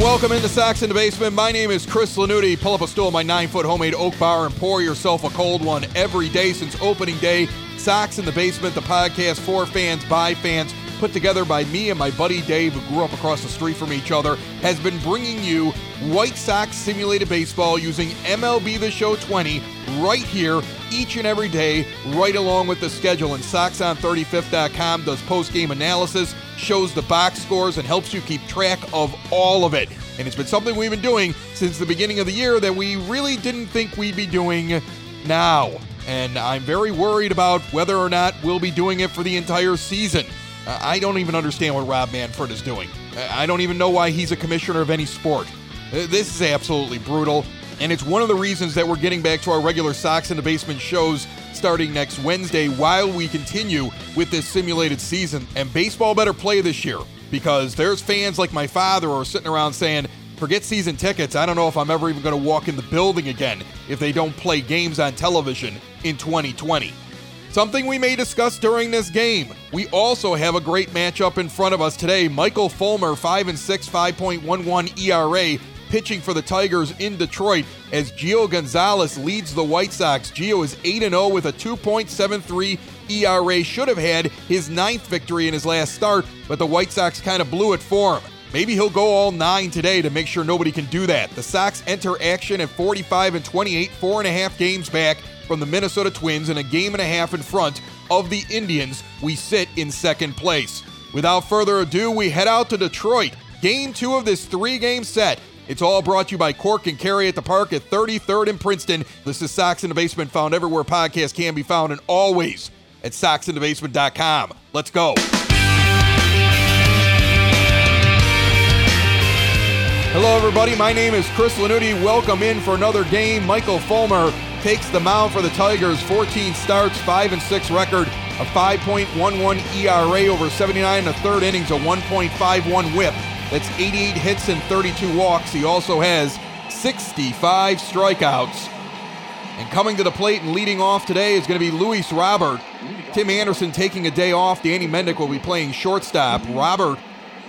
welcome into Sox in the Basement. My name is Chris Lanuti. Pull up a stool, my nine foot homemade oak bar, and pour yourself a cold one every day since opening day. Sox in the Basement, the podcast for fans, by fans, put together by me and my buddy Dave, who grew up across the street from each other, has been bringing you White Sox simulated baseball using MLB The Show 20 right here each and every day, right along with the schedule. And SoxOn35th.com does post game analysis, shows the box scores, and helps you keep track of all of it. And it's been something we've been doing since the beginning of the year that we really didn't think we'd be doing now. And I'm very worried about whether or not we'll be doing it for the entire season. I don't even understand what Rob Manfred is doing. I don't even know why he's a commissioner of any sport. Uh, this is absolutely brutal. And it's one of the reasons that we're getting back to our regular Sox in the Basement shows starting next Wednesday while we continue with this simulated season. And baseball better play this year because there's fans like my father who are sitting around saying, forget season tickets. I don't know if I'm ever even going to walk in the building again if they don't play games on television in 2020. Something we may discuss during this game. We also have a great matchup in front of us today. Michael Fulmer, 5 and 6, 5.11 ERA, pitching for the Tigers in Detroit as Gio Gonzalez leads the White Sox. Gio is 8 0 with a 2.73 ERA. Should have had his ninth victory in his last start, but the White Sox kind of blew it for him. Maybe he'll go all nine today to make sure nobody can do that. The Sox enter action at 45 and 28, four and a half games back from the Minnesota Twins and a game and a half in front of the Indians. We sit in second place. Without further ado, we head out to Detroit. Game two of this three game set. It's all brought to you by Cork and Kerry at the Park at 33rd and Princeton. This is Sox in the Basement, found everywhere podcasts can be found and always at soxinthebasement.com. Let's go. Hello, everybody. My name is Chris Lanuti. Welcome in for another game. Michael Fulmer takes the mound for the Tigers. 14 starts, 5 and 6 record, a 5.11 ERA over 79 and a third innings, a 1.51 whip. That's 88 hits and 32 walks. He also has 65 strikeouts. And coming to the plate and leading off today is going to be Luis Robert. Tim Anderson taking a day off. Danny Mendick will be playing shortstop. Robert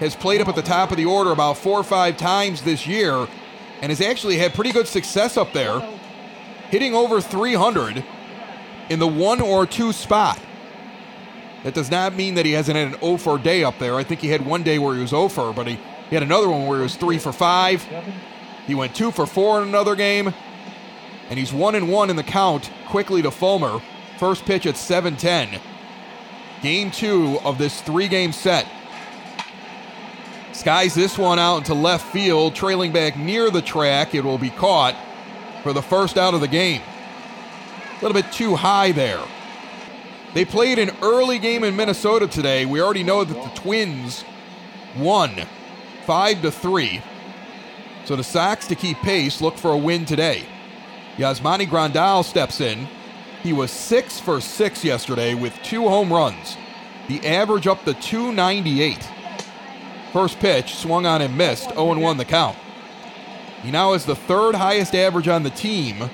has played up at the top of the order about four or five times this year and has actually had pretty good success up there, hitting over 300 in the one or two spot. That does not mean that he hasn't had an 0 for day up there. I think he had one day where he was 0 for, but he he had another one where he was three for five. He went two for four in another game. And he's one and one in the count quickly to Fulmer. First pitch at 7:10. Game two of this three-game set. Skies this one out into left field, trailing back near the track. It will be caught for the first out of the game. A little bit too high there. They played an early game in Minnesota today. We already know that the Twins won five to three. So the Sox to keep pace look for a win today. Yasmani Grandal steps in. He was six for six yesterday with two home runs. The average up to 298. First pitch swung on and missed, 0 1 the count. He now has the third highest average on the team,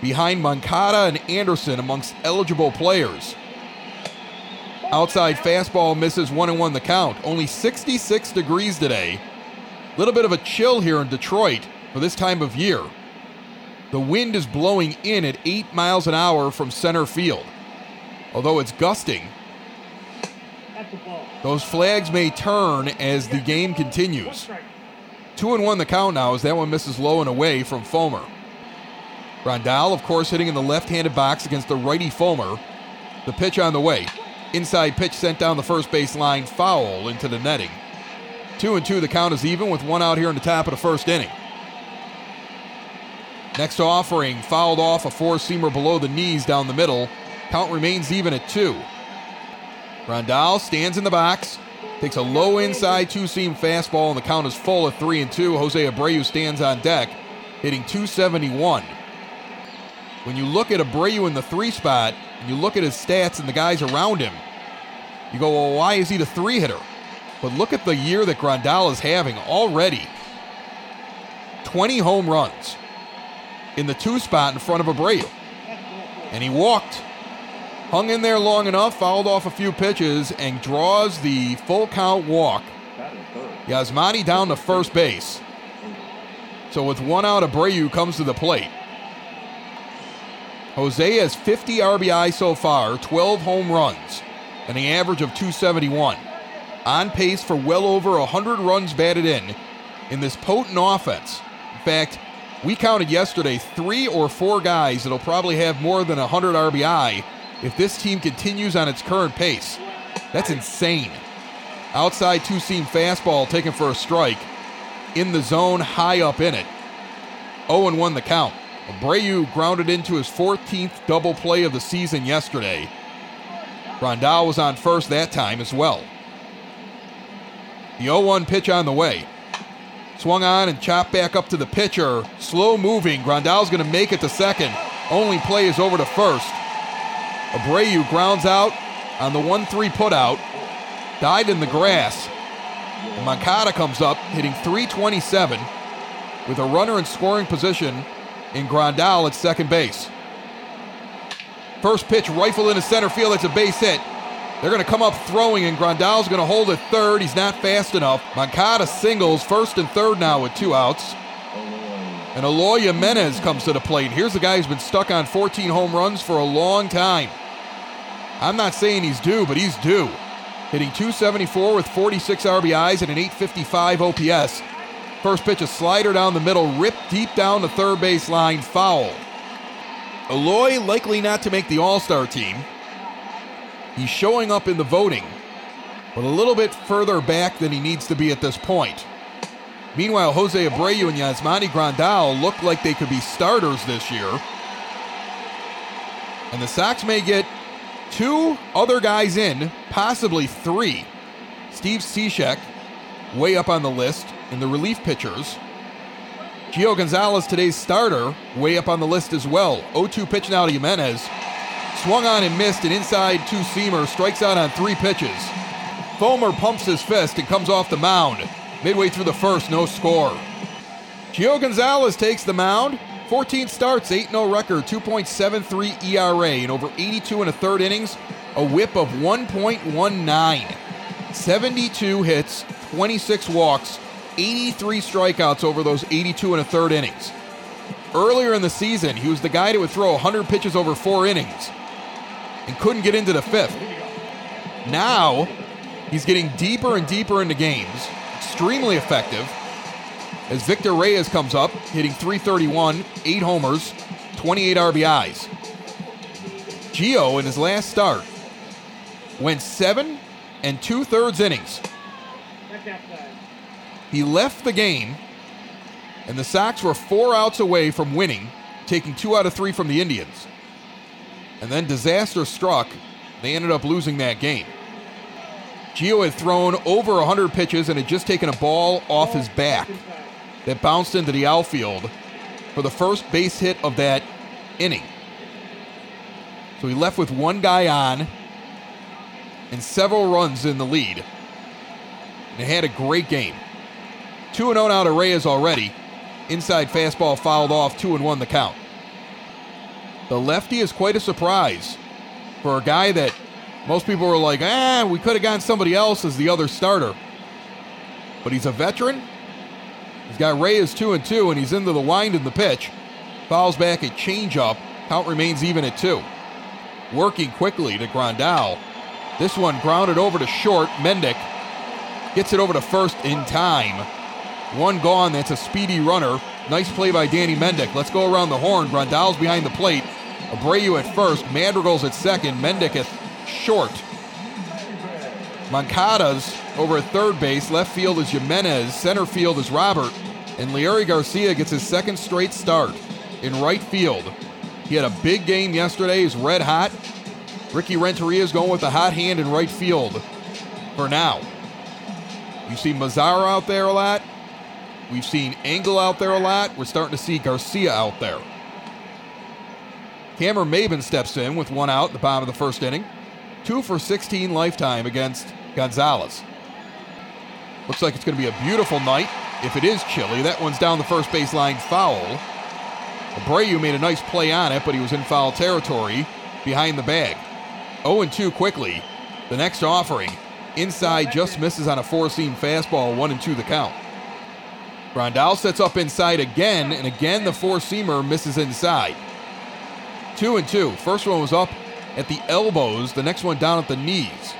behind Moncada and Anderson amongst eligible players. Outside fastball misses 1 and 1 the count. Only 66 degrees today. A little bit of a chill here in Detroit for this time of year. The wind is blowing in at 8 miles an hour from center field. Although it's gusting, those flags may turn as the game continues. 2 and 1 the count now as that one misses low and away from Fulmer. Grandal, of course, hitting in the left handed box against the righty Fulmer. The pitch on the way. Inside pitch sent down the first base line, foul into the netting. Two and two, the count is even with one out here in the top of the first inning. Next offering, fouled off a four seamer below the knees down the middle. Count remains even at two. Grandal stands in the box, takes a low inside two seam fastball, and the count is full at three and two. Jose Abreu stands on deck, hitting 271. when you look at Abreu in the three spot, and you look at his stats and the guys around him, you go, well, why is he the three hitter? But look at the year that Grandal is having already 20 home runs in the two spot in front of Abreu. And he walked, hung in there long enough, fouled off a few pitches, and draws the full count walk. Yasmani down to first base. So with one out, Abreu comes to the plate. Jose has 50 RBI so far, 12 home runs, and an average of 271. On pace for well over 100 runs batted in in this potent offense. In fact, we counted yesterday three or four guys that'll probably have more than 100 RBI if this team continues on its current pace. That's insane. Outside two seam fastball taken for a strike. In the zone, high up in it. 0 1 the count. Abreu grounded into his 14th double play of the season yesterday. Grandal was on first that time as well. The 0 1 pitch on the way. Swung on and chopped back up to the pitcher. Slow moving. Grandal's going to make it to second. Only play is over to first. Abreu grounds out on the 1 3 putout. Died in the grass. And Moncada comes up, hitting 327 with a runner in scoring position in Grandal at second base. First pitch rifle into center field. That's a base hit. They're going to come up throwing, and Grandal's going to hold it third. He's not fast enough. Moncada singles first and third now with two outs. And Eloy Jimenez comes to the plate. Here's the guy who's been stuck on 14 home runs for a long time. I'm not saying he's due, but he's due. Hitting 274 with 46 RBIs and an 855 OPS. First pitch, a slider down the middle, ripped deep down the third base line, foul. Eloy likely not to make the All Star team. He's showing up in the voting, but a little bit further back than he needs to be at this point. Meanwhile, Jose Abreu and Yasmani Grandal look like they could be starters this year. And the Sox may get two other guys in, possibly three. Steve Cishek, way up on the list in the relief pitchers. Gio Gonzalez, today's starter, way up on the list as well. 0 2 pitch now to Jimenez. Swung on and missed an inside two seamer, strikes out on three pitches. Fulmer pumps his fist and comes off the mound. Midway through the first, no score. Gio Gonzalez takes the mound. 14 starts, 8 0 record, 2.73 ERA in over 82 and a third innings, a whip of 1.19. 72 hits, 26 walks, 83 strikeouts over those 82 and a third innings. Earlier in the season, he was the guy that would throw 100 pitches over four innings and couldn't get into the fifth. Now, he's getting deeper and deeper into games, extremely effective. As Victor Reyes comes up, hitting 331, eight homers, 28 RBIs. Gio, in his last start, went seven and two thirds innings. He left the game, and the Sox were four outs away from winning, taking two out of three from the Indians. And then disaster struck. They ended up losing that game. Gio had thrown over 100 pitches and had just taken a ball off his back that bounced into the outfield for the first base hit of that inning. So he left with one guy on and several runs in the lead. And he had a great game. 2 0 now to Reyes already. Inside fastball fouled off, 2 and 1 the count. The lefty is quite a surprise for a guy that most people were like, ah, we could have gotten somebody else as the other starter. But he's a veteran. He's got Reyes 2 and 2, and he's into the wind in the pitch. Fouls back a changeup. Count remains even at 2. Working quickly to Grandal. This one grounded over to short. Mendick gets it over to first in time. One gone. That's a speedy runner. Nice play by Danny Mendick. Let's go around the horn. Grandal's behind the plate. Abreu at first. Madrigal's at second. Mendick at short. Moncada's over at third base. Left field is Jimenez. Center field is Robert. And Leury Garcia gets his second straight start in right field. He had a big game yesterday. He's red hot. Ricky Renteria is going with the hot hand in right field for now. You see Mazara out there a lot. We've seen Engel out there a lot. We're starting to see Garcia out there. Cameron Maybin steps in with one out in the bottom of the first inning. Two for 16 lifetime against Gonzalez. Looks like it's going to be a beautiful night. If it is chilly, that one's down the first baseline foul. Abreu made a nice play on it, but he was in foul territory behind the bag. 0 2 quickly. The next offering. Inside just misses on a four seam fastball, 1 and 2 the count. Grandal sets up inside again, and again the four seamer misses inside. 2 and 2. First one was up at the elbows, the next one down at the knees.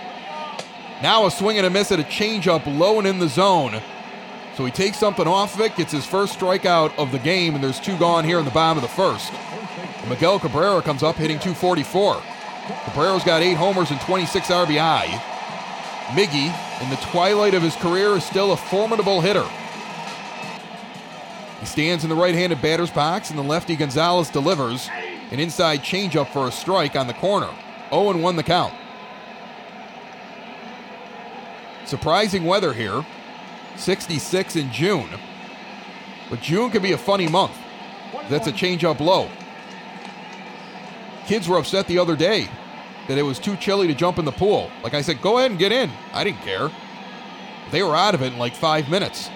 Now a swing and a miss at a changeup low and in the zone. So he takes something off of it, gets his first strikeout of the game, and there's two gone here in the bottom of the first. And Miguel Cabrera comes up hitting 244. Cabrera's got eight homers and 26 RBI. Miggy, in the twilight of his career, is still a formidable hitter. He stands in the right handed batter's box, and the lefty Gonzalez delivers an inside changeup for a strike on the corner. 0 1 the count. Surprising weather here. 66 in June. But June can be a funny month. That's a change up low. Kids were upset the other day that it was too chilly to jump in the pool. Like I said, go ahead and get in. I didn't care. They were out of it in like five minutes.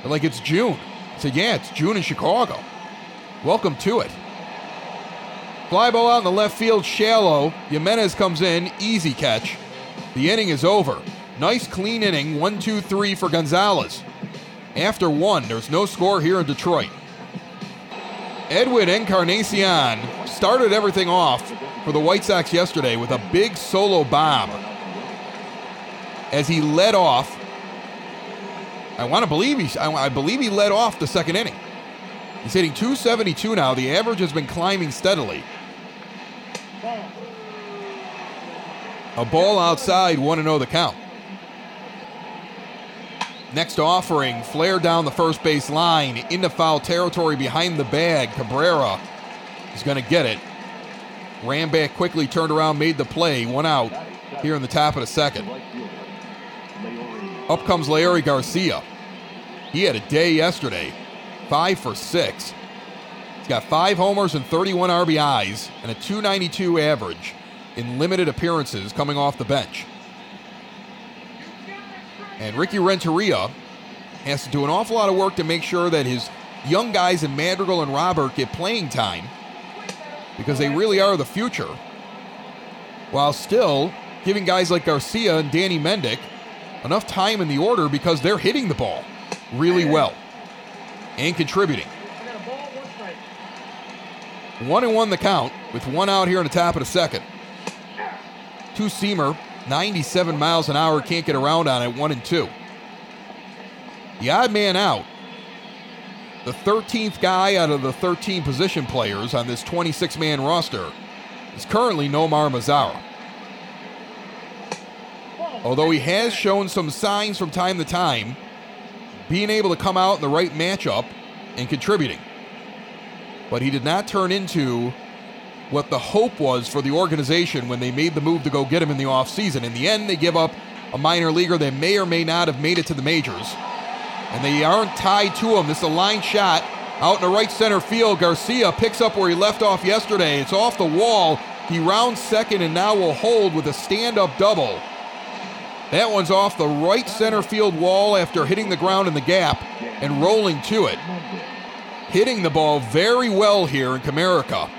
They're like, it's June. I said, yeah, it's June in Chicago. Welcome to it. Fly ball out in the left field, shallow. Jimenez comes in, easy catch. The inning is over. Nice clean inning, one, two, three for Gonzalez. After one, there's no score here in Detroit. Edwin Encarnacion started everything off for the White Sox yesterday with a big solo bomb. As he led off, I want to believe he, I believe he led off the second inning. He's hitting 272 now. The average has been climbing steadily. A ball outside, 1 0 the count. Next offering, flare down the first base line into foul territory behind the bag. Cabrera is going to get it. Ran back quickly, turned around, made the play. One out here in the top of the second. Up comes Leury Garcia. He had a day yesterday, five for six. He's got five homers and 31 RBIs and a 292 average in limited appearances coming off the bench. And Ricky Renteria has to do an awful lot of work to make sure that his young guys in Madrigal and Robert get playing time because they really are the future, while still giving guys like Garcia and Danny Mendick enough time in the order because they're hitting the ball really well and contributing. One and one the count with one out here in the top of the second. Two seamer 97 miles an hour, can't get around on it, one and two. The odd man out, the 13th guy out of the 13 position players on this 26 man roster, is currently Nomar Mazara. Although he has shown some signs from time to time, being able to come out in the right matchup and contributing. But he did not turn into what the hope was for the organization when they made the move to go get him in the offseason. In the end, they give up a minor leaguer that may or may not have made it to the majors. And they aren't tied to him. This is a line shot out in the right center field. Garcia picks up where he left off yesterday. It's off the wall. He rounds second and now will hold with a stand up double. That one's off the right center field wall after hitting the ground in the gap and rolling to it. Hitting the ball very well here in Comerica.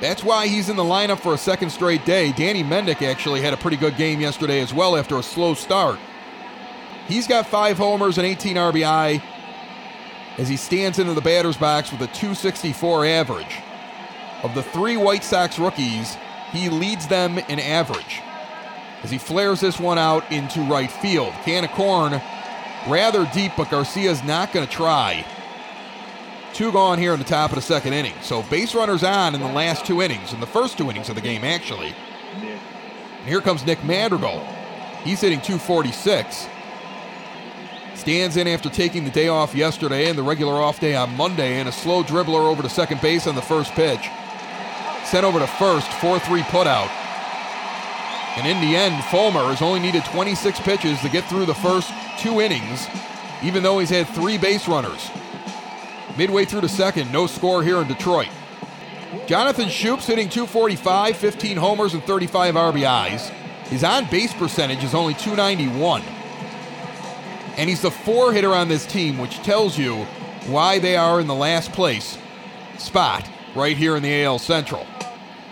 That's why he's in the lineup for a second straight day. Danny Mendick actually had a pretty good game yesterday as well after a slow start. He's got five homers and 18 RBI as he stands into the batter's box with a 264 average. Of the three White Sox rookies, he leads them in average as he flares this one out into right field. Can of corn rather deep, but Garcia's not going to try. Two gone here in the top of the second inning. So base runners on in the last two innings, in the first two innings of the game, actually. And here comes Nick Madrigal. He's hitting 246. Stands in after taking the day off yesterday and the regular off day on Monday, and a slow dribbler over to second base on the first pitch. Sent over to first, 4 3 putout. And in the end, Fulmer has only needed 26 pitches to get through the first two innings, even though he's had three base runners. Midway through the second, no score here in Detroit. Jonathan Schoop's hitting 245, 15 homers, and 35 RBIs. His on base percentage is only 291. And he's the four hitter on this team, which tells you why they are in the last place spot right here in the AL Central.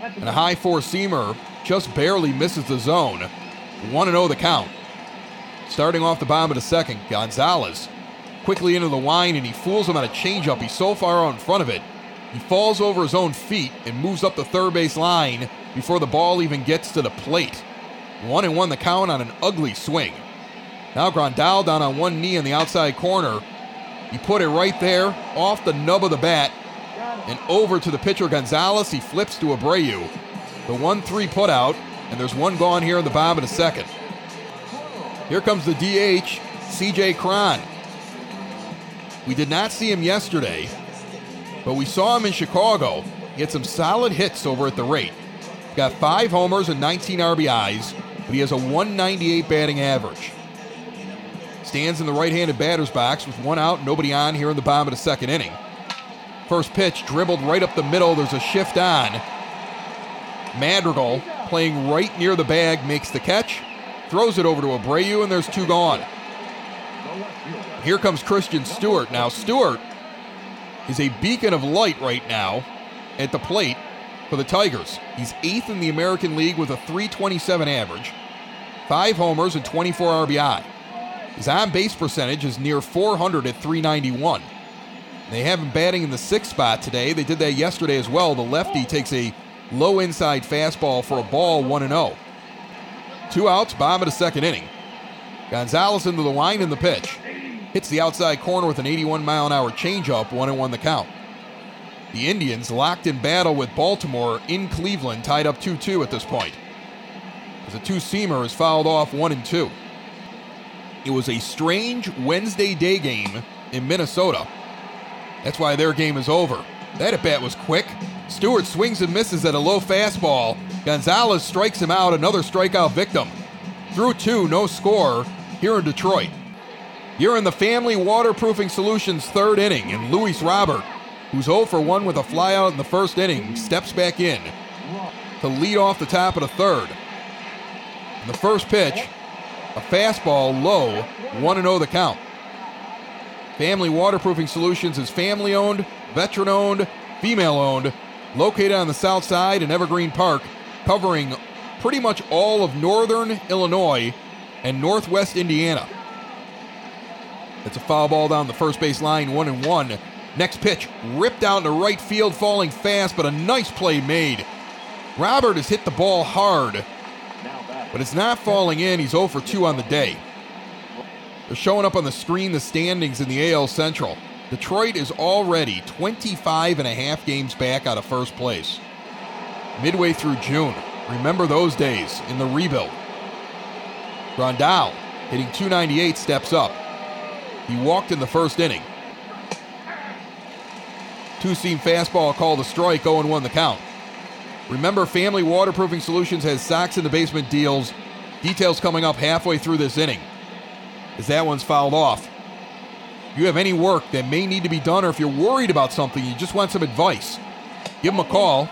And a high four seamer just barely misses the zone. 1 0 the count. Starting off the bottom of the second, Gonzalez quickly into the line and he fools him on a changeup. He's so far out in front of it. He falls over his own feet and moves up the third base line before the ball even gets to the plate. One and one the count on an ugly swing. Now Grandal down on one knee in the outside corner. He put it right there off the nub of the bat and over to the pitcher Gonzalez. He flips to Abreu. The 1 3 put out, and there's one gone here in the bottom of the second. Here comes the DH, CJ Cron. We did not see him yesterday, but we saw him in Chicago. get some solid hits over at the rate. Got five homers and 19 RBIs, but he has a 198 batting average. Stands in the right handed batter's box with one out, nobody on here in the bottom of the second inning. First pitch dribbled right up the middle. There's a shift on. Madrigal, playing right near the bag, makes the catch, throws it over to Abreu, and there's two gone. Here comes Christin Stewart. Now, Stewart is a beacon of light right now at the plate for the Tigers. He's eighth in the American League with a 327 average, five homers, and 24 RBI. His on base percentage is near 400 at 391. They have him batting in the sixth spot today. They did that yesterday as well. The lefty takes a low inside fastball for a ball, 1 0. Two outs, bottom of the second inning. Gonzalez into the line in the pitch. Hits the outside corner with an 81 mile an hour changeup, 1 and 1 the count. The Indians locked in battle with Baltimore in Cleveland, tied up 2 2 at this point. As a two seamer is fouled off 1 and 2. It was a strange Wednesday day game in Minnesota. That's why their game is over. That at bat was quick. Stewart swings and misses at a low fastball. Gonzalez strikes him out, another strikeout victim. Through two, no score here in Detroit. You're in the Family Waterproofing Solutions third inning, and Luis Robert, who's 0 for 1 with a flyout in the first inning, steps back in to lead off the top of the third. In the first pitch, a fastball low, 1 0 the count. Family Waterproofing Solutions is family owned, veteran owned, female owned, located on the south side in Evergreen Park, covering pretty much all of northern Illinois and northwest Indiana. It's a foul ball down the first base line, one and one. Next pitch, ripped out into right field, falling fast, but a nice play made. Robert has hit the ball hard, but it's not falling in. He's 0 for 2 on the day. They're showing up on the screen the standings in the AL Central. Detroit is already 25 and a half games back out of first place. Midway through June. Remember those days in the rebuild. Grandal, hitting 298, steps up. He walked in the first inning. Two seam fastball called a strike, 0 1 the count. Remember, Family Waterproofing Solutions has Sox in the Basement deals. Details coming up halfway through this inning as that one's fouled off. If you have any work that may need to be done, or if you're worried about something, you just want some advice, give them a call.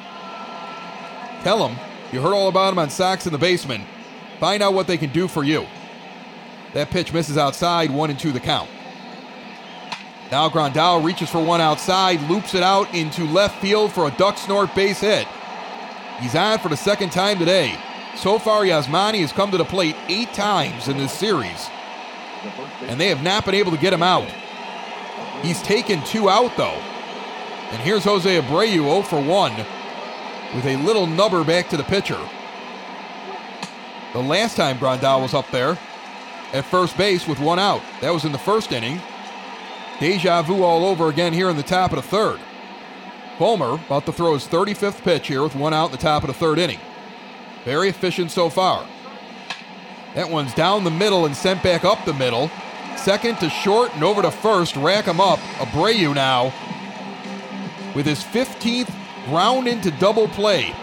Tell them you heard all about them on Sox in the Basement. Find out what they can do for you. That pitch misses outside, one and two the count. Now Grandal reaches for one outside, loops it out into left field for a duck snort base hit. He's on for the second time today. So far, Yasmani has come to the plate eight times in this series and they have not been able to get him out. He's taken two out, though. And here's Jose Abreu 0 for 1 with a little nubber back to the pitcher. The last time Grandal was up there at first base with one out, that was in the first inning. Deja vu all over again here in the top of the third. Fulmer about to throw his 35th pitch here with one out in the top of the third inning. Very efficient so far. That one's down the middle and sent back up the middle. Second to short and over to first. Rack him up. Abreu now with his 15th ground into double play.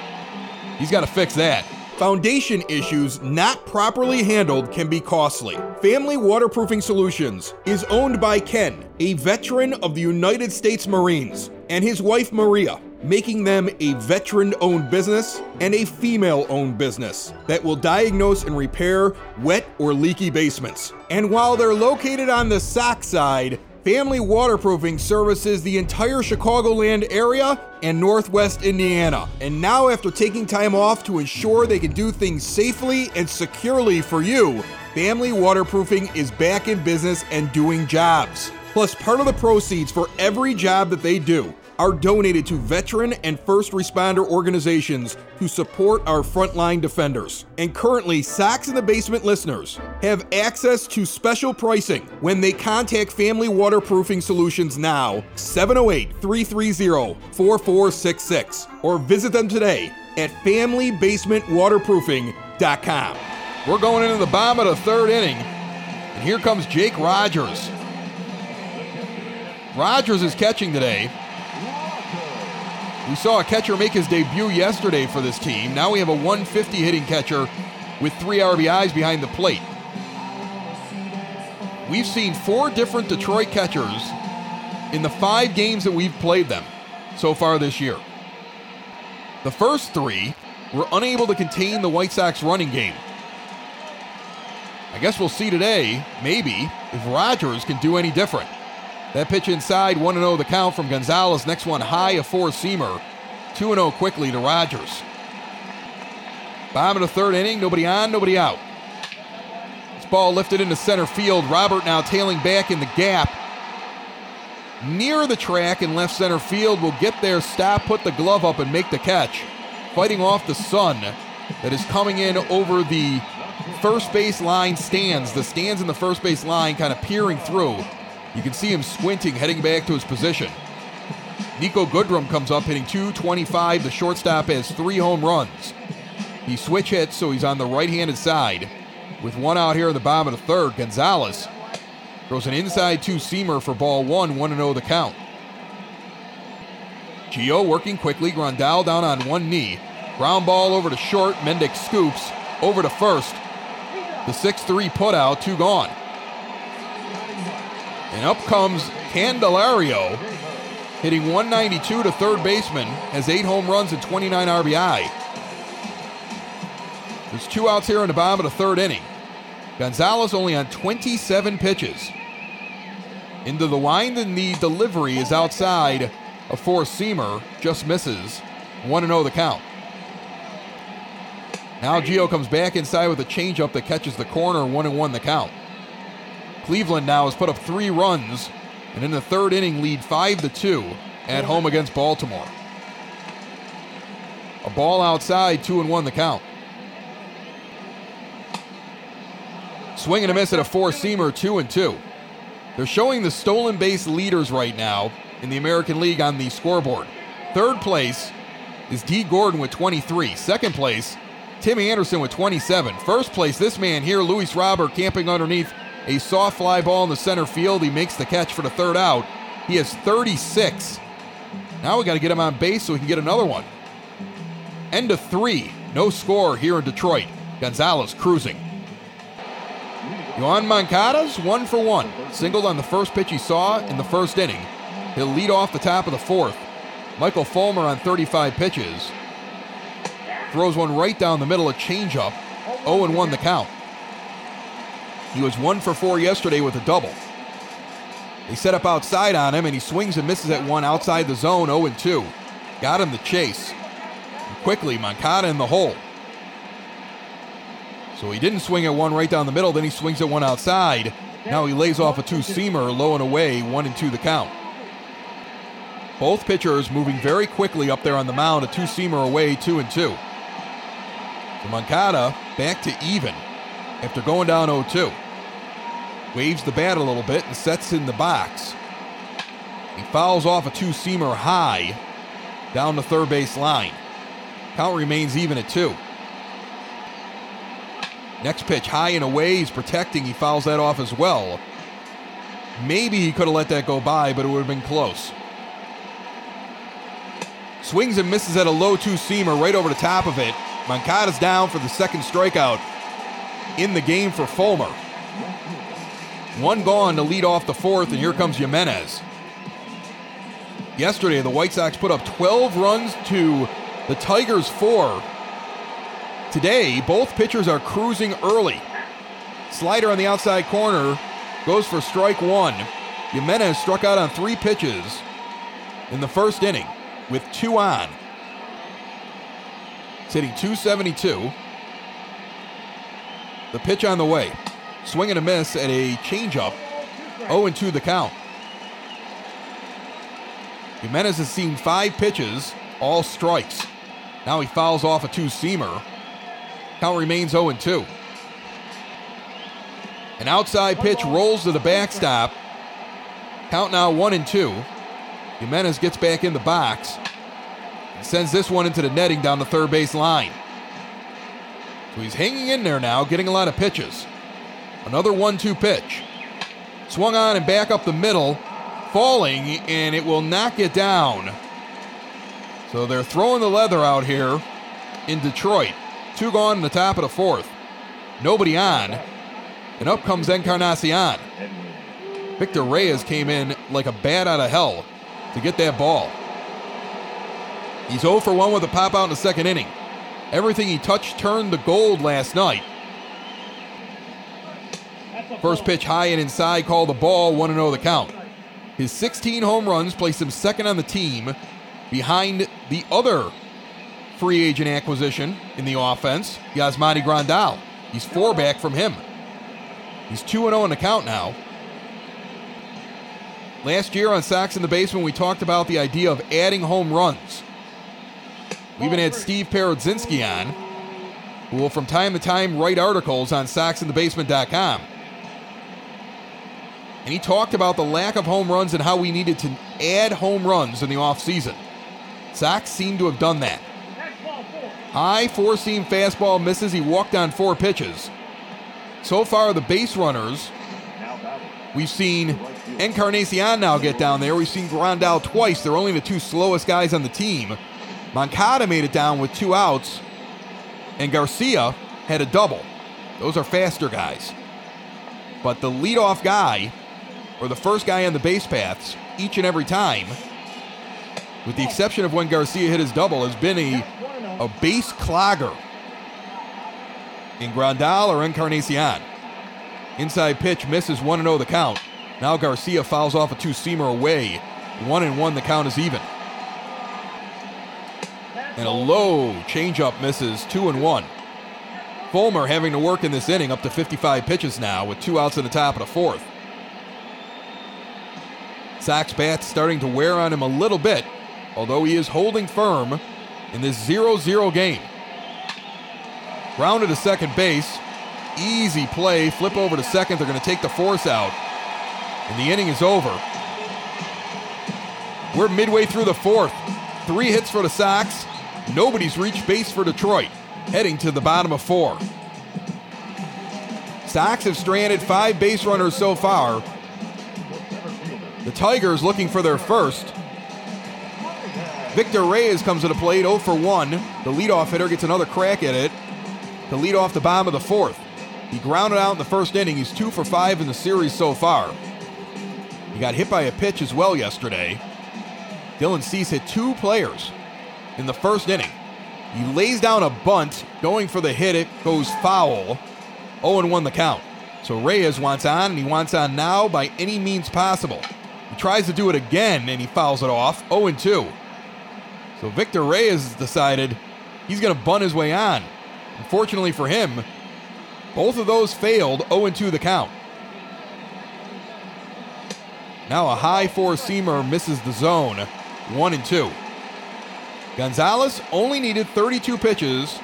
He's got to fix that. Foundation issues not properly handled can be costly. Family Waterproofing Solutions is owned by Ken, a veteran of the United States Marines, and his wife Maria. making them a veteran owned business and a female owned business that will diagnose and repair wet or leaky basements. And while they're located on the Sac side, Family Waterproofing services the entire Chicagoland area and Northwest Indiana. And now, after taking time off to ensure they can do things safely and securely for you, Family Waterproofing is back in business and doing jobs. Plus, part of the proceeds for every job that they do are donated to veteran and first responder organizations to support our frontline defenders. And currently, Sox in the Basement listeners have access to special pricing when they contact Family Waterproofing Solutions now, 708 330 4466, or visit them today at FamilyBasementWaterproofing.com. We're going into the bottom of the third inning, and here comes Jake Rogers. Rogers is catching today. We saw a catcher make his debut yesterday for this team. Now we have a 150 hitting catcher with three RBIs behind the plate. We've seen four different Detroit catchers in the five games that we've played them so far this year. The first three were unable to contain the White Sox running game. I guess we'll see today, maybe, if Rogers can do any different. That pitch inside, 1 0 the count from Gonzalez. Next one high, a four seamer. 2 0 quickly to Rogers. Bottom of the third inning, nobody on, nobody out. This ball lifted into center field. Robert now tailing back in the gap. Near the track in left center field will get there, stop, put the glove up, and make the catch. Fighting off the sun that is coming in over the first base line stands. The stands in the first base line kind of peering through. You can see him squinting, heading back to his position. Niko Goodrum comes up hitting 225. The shortstop has three home runs. He switch hits, so he's on the right handed side. With one out here in the bottom of the third, Gonzalez throws an inside two seamer for ball one, 1 0 the count. Gio working quickly, Grandal down on one knee. Ground ball over to short, Mendick scoops over to first. The 6 3 put out, two gone. And up comes Candelario, hitting 192 to third baseman, has eight home runs and 29 RBI. There's two outs here in the bottom of the third inning. Gonzalez only on 27 pitches. Into the wind, and the delivery is outside. A four seamer just misses. 1 0 the count. Now Gio comes back inside with a changeup that catches the corner, 1 1 the count. Cleveland now has put up three runs and in the third inning lead 5 to 2 at home against Baltimore. A ball outside, 2 and 1 the count. Swing and a miss at a four seamer, 2 and 2. They're showing the stolen base leaders right now in the American League on the scoreboard. Third place is Dee Gordon with 23. Second place, Timmy Anderson with 27. First place, this man here, Luis Robert, camping underneath a soft fly ball in the center field. He makes the catch for the third out. He has 36. Now we got to get him on base so we can get another one. End of three. No score here in Detroit. Gonzalez cruising. Yoan Moncada's one for one. Singled on the first pitch he saw in the first inning. He'll lead off the top of the fourth. Michael Fulmer on 35 pitches. Throws one right down the middle, a changeup. 0 1 the count. He was one for four yesterday with a double. They set up outside on him, and he swings and misses at one outside the zone, 0 2. Got him the chase. And quickly, Moncada in the hole. So he didn't swing at one right down the middle, then he swings at one outside. Now he lays off a two seamer, low and away, 1 and 2 the count. Both pitchers moving very quickly up there on the mound, a two seamer away, 2 and 2. So Moncada back to even after going down 0 2. Waves the bat a little bit and sets in the box. He fouls off a two seamer high down the third base line. Count remains even at two. Next pitch, high and away. He's protecting. He fouls that off as well. Maybe he could have let that go by, but it would have been close. Swings and misses at a low two seamer right over the top of it. Moncada's down for the second strikeout in the game for Fulmer. One gone to lead off the fourth, and here comes Jimenez. Yesterday, the White Sox put up 12 runs to the Tigers 4. Today, both pitchers are cruising early. Slider on the outside corner goes for strike one. Jimenez struck out on three pitches in the first inning with two on. It's hitting 272. The pitch on the way. Swing and a miss at a changeup. 0 2 the count. Jimenez has seen five pitches, all strikes. Now he fouls off a two seamer. Count remains 0 2. An outside pitch rolls to the backstop. Count now 1 and 2. Jimenez gets back in the box and sends this one into the netting down the third base line. So he's hanging in there now, getting a lot of pitches. Another 1 2 pitch. Swung on and back up the middle, falling, and it will knock it down. So they're throwing the leather out here in Detroit. Two gone in the top of the fourth. Nobody on. And up comes Encarnacion. Victor Reyes came in like a bat out of hell to get that ball. He's 0 for 1 with a pop out in the second inning. Everything he touched turned to gold last night. First pitch high and inside, call the ball, 1 0 the count. His 16 home runs place him second on the team behind the other free agent acquisition in the offense, Yasmani Grandal. He's four back from him. He's 2 0 in the count now. Last year on Sox in the Basement, we talked about the idea of adding home runs. We even had Steve Parodzinski on, who will from time to time write articles on SoxInTheBasement.com. And he talked about the lack of home runs and how we needed to add home runs in the offseason. Sox seem to have done that. High four seam fastball misses. He walked on four pitches. So far, the base runners, we've seen Encarnacion now get down there. We've seen Grandal twice. They're only the two slowest guys on the team. Moncada made it down with two outs, and Garcia had a double. Those are faster guys. But the leadoff guy, or the first guy on the base paths, each and every time, with the exception of when Garcia hit his double, has been a, a base clogger in Grandal or Encarnacion. Inside pitch misses 1 0 the count. Now Garcia fouls off a two seamer away. 1 and 1 the count is even. And a low changeup misses 2 and 1. Fulmer having to work in this inning up to 55 pitches now with two outs in the top of the fourth. Sox bat starting to wear on him a little bit, although he is holding firm in this 0 0 game. Grounded to second base. Easy play. Flip over to second. They're going to take the force out. And the inning is over. We're midway through the fourth. Three hits for the Sox. Nobody's reached base for Detroit, heading to the bottom of four. Sox have stranded five base runners so far. The Tigers looking for their first. Victor Reyes comes to the plate 0 for 1. The leadoff hitter gets another crack at it to lead off the bottom of the fourth. He grounded out in the first inning. He's 2 for 5 in the series so far. He got hit by a pitch as well yesterday. Dylan Cease hit two players in the first inning. He lays down a bunt, going for the hit. It goes foul. 0 1 the count. So Reyes wants on, and he wants on now by any means possible. He tries to do it again, and he fouls it off. 0 2. So Victor Reyes decided he's going to bunt his way on. Unfortunately for him, both of those failed 0 2 the count. Now a high four seamer misses the zone, 1 and 2. Gonzalez only needed 32 pitches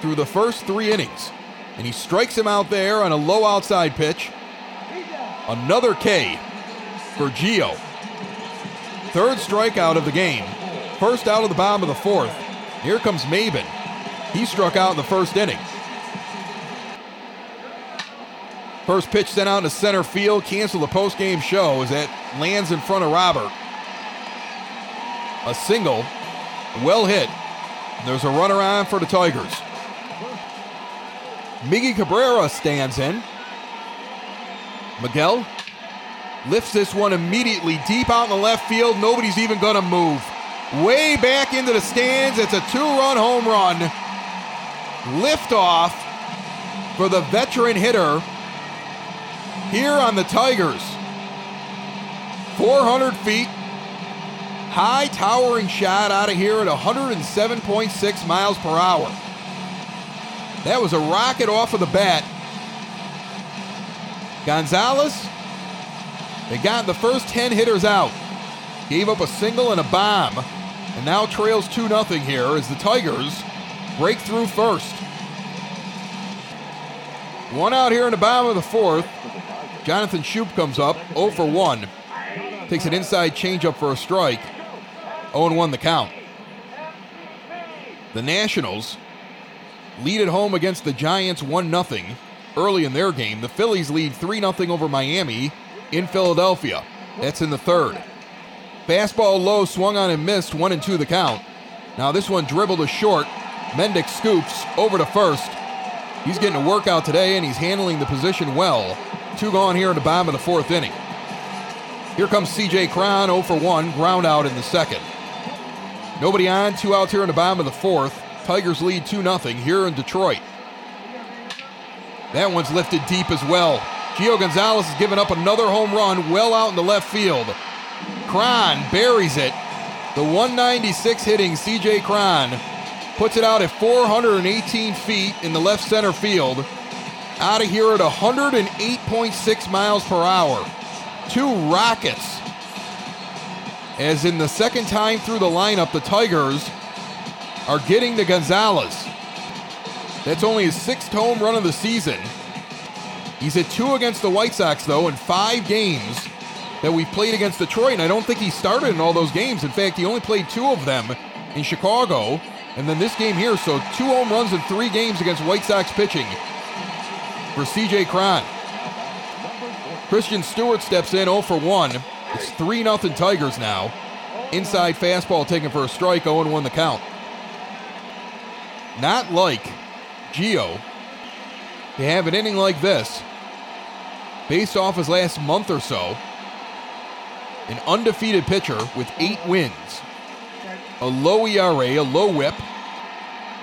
through the first three innings, and he strikes him out there on a low outside pitch. Another K for Gio. Third strikeout of the game. First out of the bottom of the fourth. Here comes Maybin. He struck out in the first inning. First pitch sent out to center field, cancel the post-game show as that lands in front of Robert. A single, well hit. There's a runner on for the Tigers. Miggy Cabrera stands in. Miguel lifts this one immediately deep out in the left field. Nobody's even going to move. Way back into the stands. It's a two run home run. Liftoff for the veteran hitter here on the Tigers. 400 feet. High towering shot out of here at 107.6 miles per hour. That was a rocket off of the bat. Gonzalez, they got the first 10 hitters out. Gave up a single and a bomb. And now trails 2 0 here as the Tigers break through first. One out here in the bottom of the fourth. Jonathan Schoop comes up, 0 for 1. Takes an inside changeup for a strike. 0 1 the count. The Nationals lead at home against the Giants 1 0 early in their game. The Phillies lead 3 0 over Miami in Philadelphia. That's in the third. Fastball low, swung on and missed, 1 and 2 the count. Now this one dribbled a short. Mendick scoops over to first. He's getting a workout today and he's handling the position well. Two gone here in the bottom of the fourth inning. Here comes CJ Cron, 0 for 1, ground out in the second. Nobody on, two outs here in the bottom of the fourth. Tigers lead 2 0 here in Detroit. That one's lifted deep as well. Gio Gonzalez has given up another home run well out in the left field. Cron buries it. The 196 hitting CJ Cron puts it out at 418 feet in the left center field. Out of here at 108.6 miles per hour. Two rockets. As in the second time through the lineup, the Tigers are getting to Gonzalez. That's only his sixth home run of the season. He's hit two against the White Sox, though, in five games that we've played against Detroit, and I don't think he started in all those games. In fact, he only played two of them in Chicago, and then this game here. So two home runs in three games against White Sox pitching for CJ Cron. Christin Stewart steps in 0 for 1. It's 3 0 Tigers now. Inside fastball taken for a strike, 0 1 the count. Not like Gio to have an inning like this, based off his last month or so. An undefeated pitcher with eight wins, a low ERA, a low WHIP.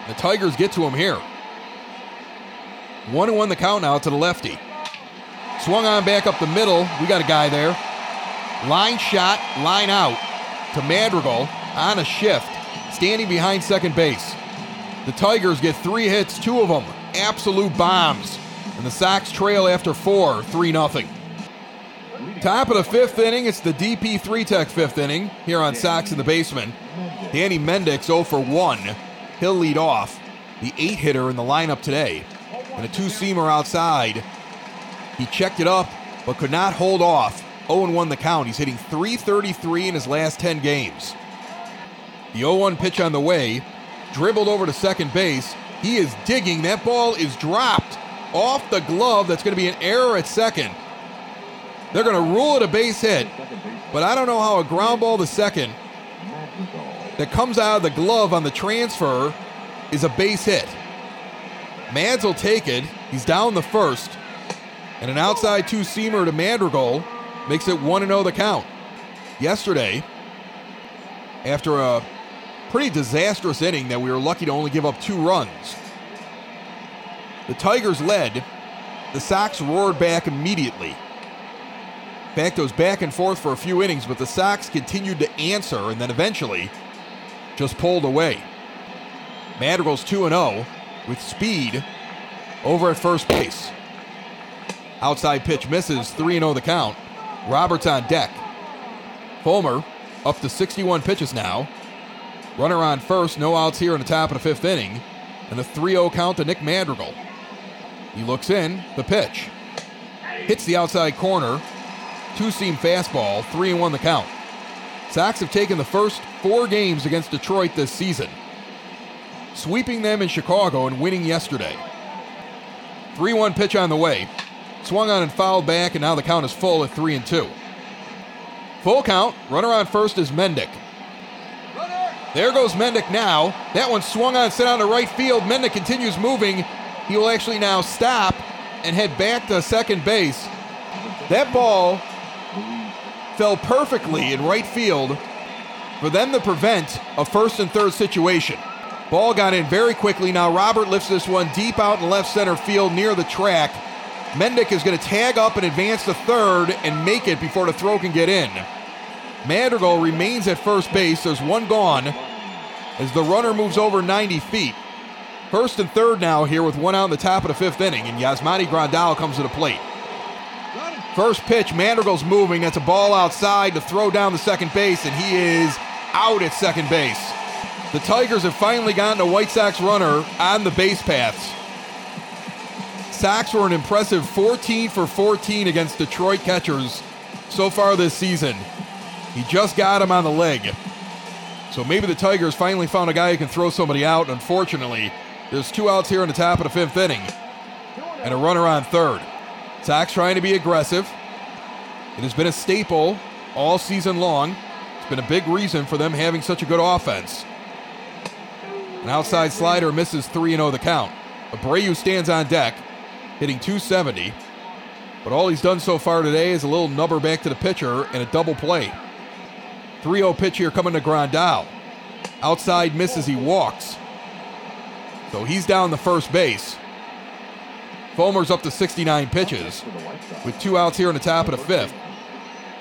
The Tigers get to him here. 1 1 the count now to the lefty. Swung on back up the middle. We got a guy there. Line shot, line out to Madrigal on a shift, standing behind second base. The Tigers get three hits, two of them absolute bombs. And the Sox trail after four, 3 0. Top of the fifth inning, it's the DP3 Tech fifth inning here on Sox in the Basement. Danny Mendick 0 for 1. He'll lead off. The eight hitter in the lineup today. And a two seamer outside. He checked it up, but could not hold off. 0 1 the count. He's hitting 333 in his last 10 games. The 0 1 pitch on the way, dribbled over to second base. He is digging. That ball is dropped off the glove. That's going to be an error at second. They're going to rule it a base hit, but I don't know how a ground ball to second that comes out of the glove on the transfer is a base hit. Mads will take it. He's down the first. And an outside two seamer to Madrigal makes it 1 0 the count. Yesterday, after a pretty disastrous inning that we were lucky to only give up two runs, the Tigers led. The Sox roared back immediately. In fact, it was back and forth for a few innings, but the Sox continued to answer and then eventually just pulled away. Madrigal's 2 0 with speed over at first base. Outside pitch misses, 3 0 the count. Roberts on deck. Fulmer up to 61 pitches now. Runner on first, no outs here in the top of the fifth inning. And a 3 0 count to Nick Madrigal. He looks in, the pitch. Hits the outside corner. Two seam fastball, 3 and 1 the count. Sox have taken the first four games against Detroit this season, sweeping them in Chicago and winning yesterday. 3 1 pitch on the way. Swung on and fouled back, and now the count is full at 3 and 2. Full count. Runner on first is Mendick. There goes Mendick now. That one swung on, sent out to right field. Mendick continues moving. He will actually now stop and head back to second base. That ball fell perfectly in right field for them to prevent a first and third situation. Ball got in very quickly. Now Robert lifts this one deep out in left center field near the track. Mendick is going to tag up and advance to third and make it before the throw can get in. Madrigal remains at first base. There's one gone as the runner moves over 90 feet. First and third now here with one out in the top of the fifth inning, and Yasmani Grandal comes to the plate. First pitch, Madrigal's moving. That's a ball outside to throw down the second base, and he is out at second base. The Tigers have finally gotten a White Sox runner on the base paths. Sox were an impressive 14 for 14 against Detroit catchers so far this season. He just got him on the leg. So maybe the Tigers finally found a guy who can throw somebody out. Unfortunately, there's two outs here in the top of the fifth inning and a runner on third. Sox trying to be aggressive. It has been a staple all season long. It's been a big reason for them having such a good offense. An outside slider misses 3 0 the count. Abreu stands on deck, hitting 270. But all he's done so far today is a little nubber back to the pitcher and a double play. 3 0 pitch here coming to Grandal. Outside misses, he walks. So he's down the first base. Fulmer's up to 69 pitches with two outs here in the top of the fifth.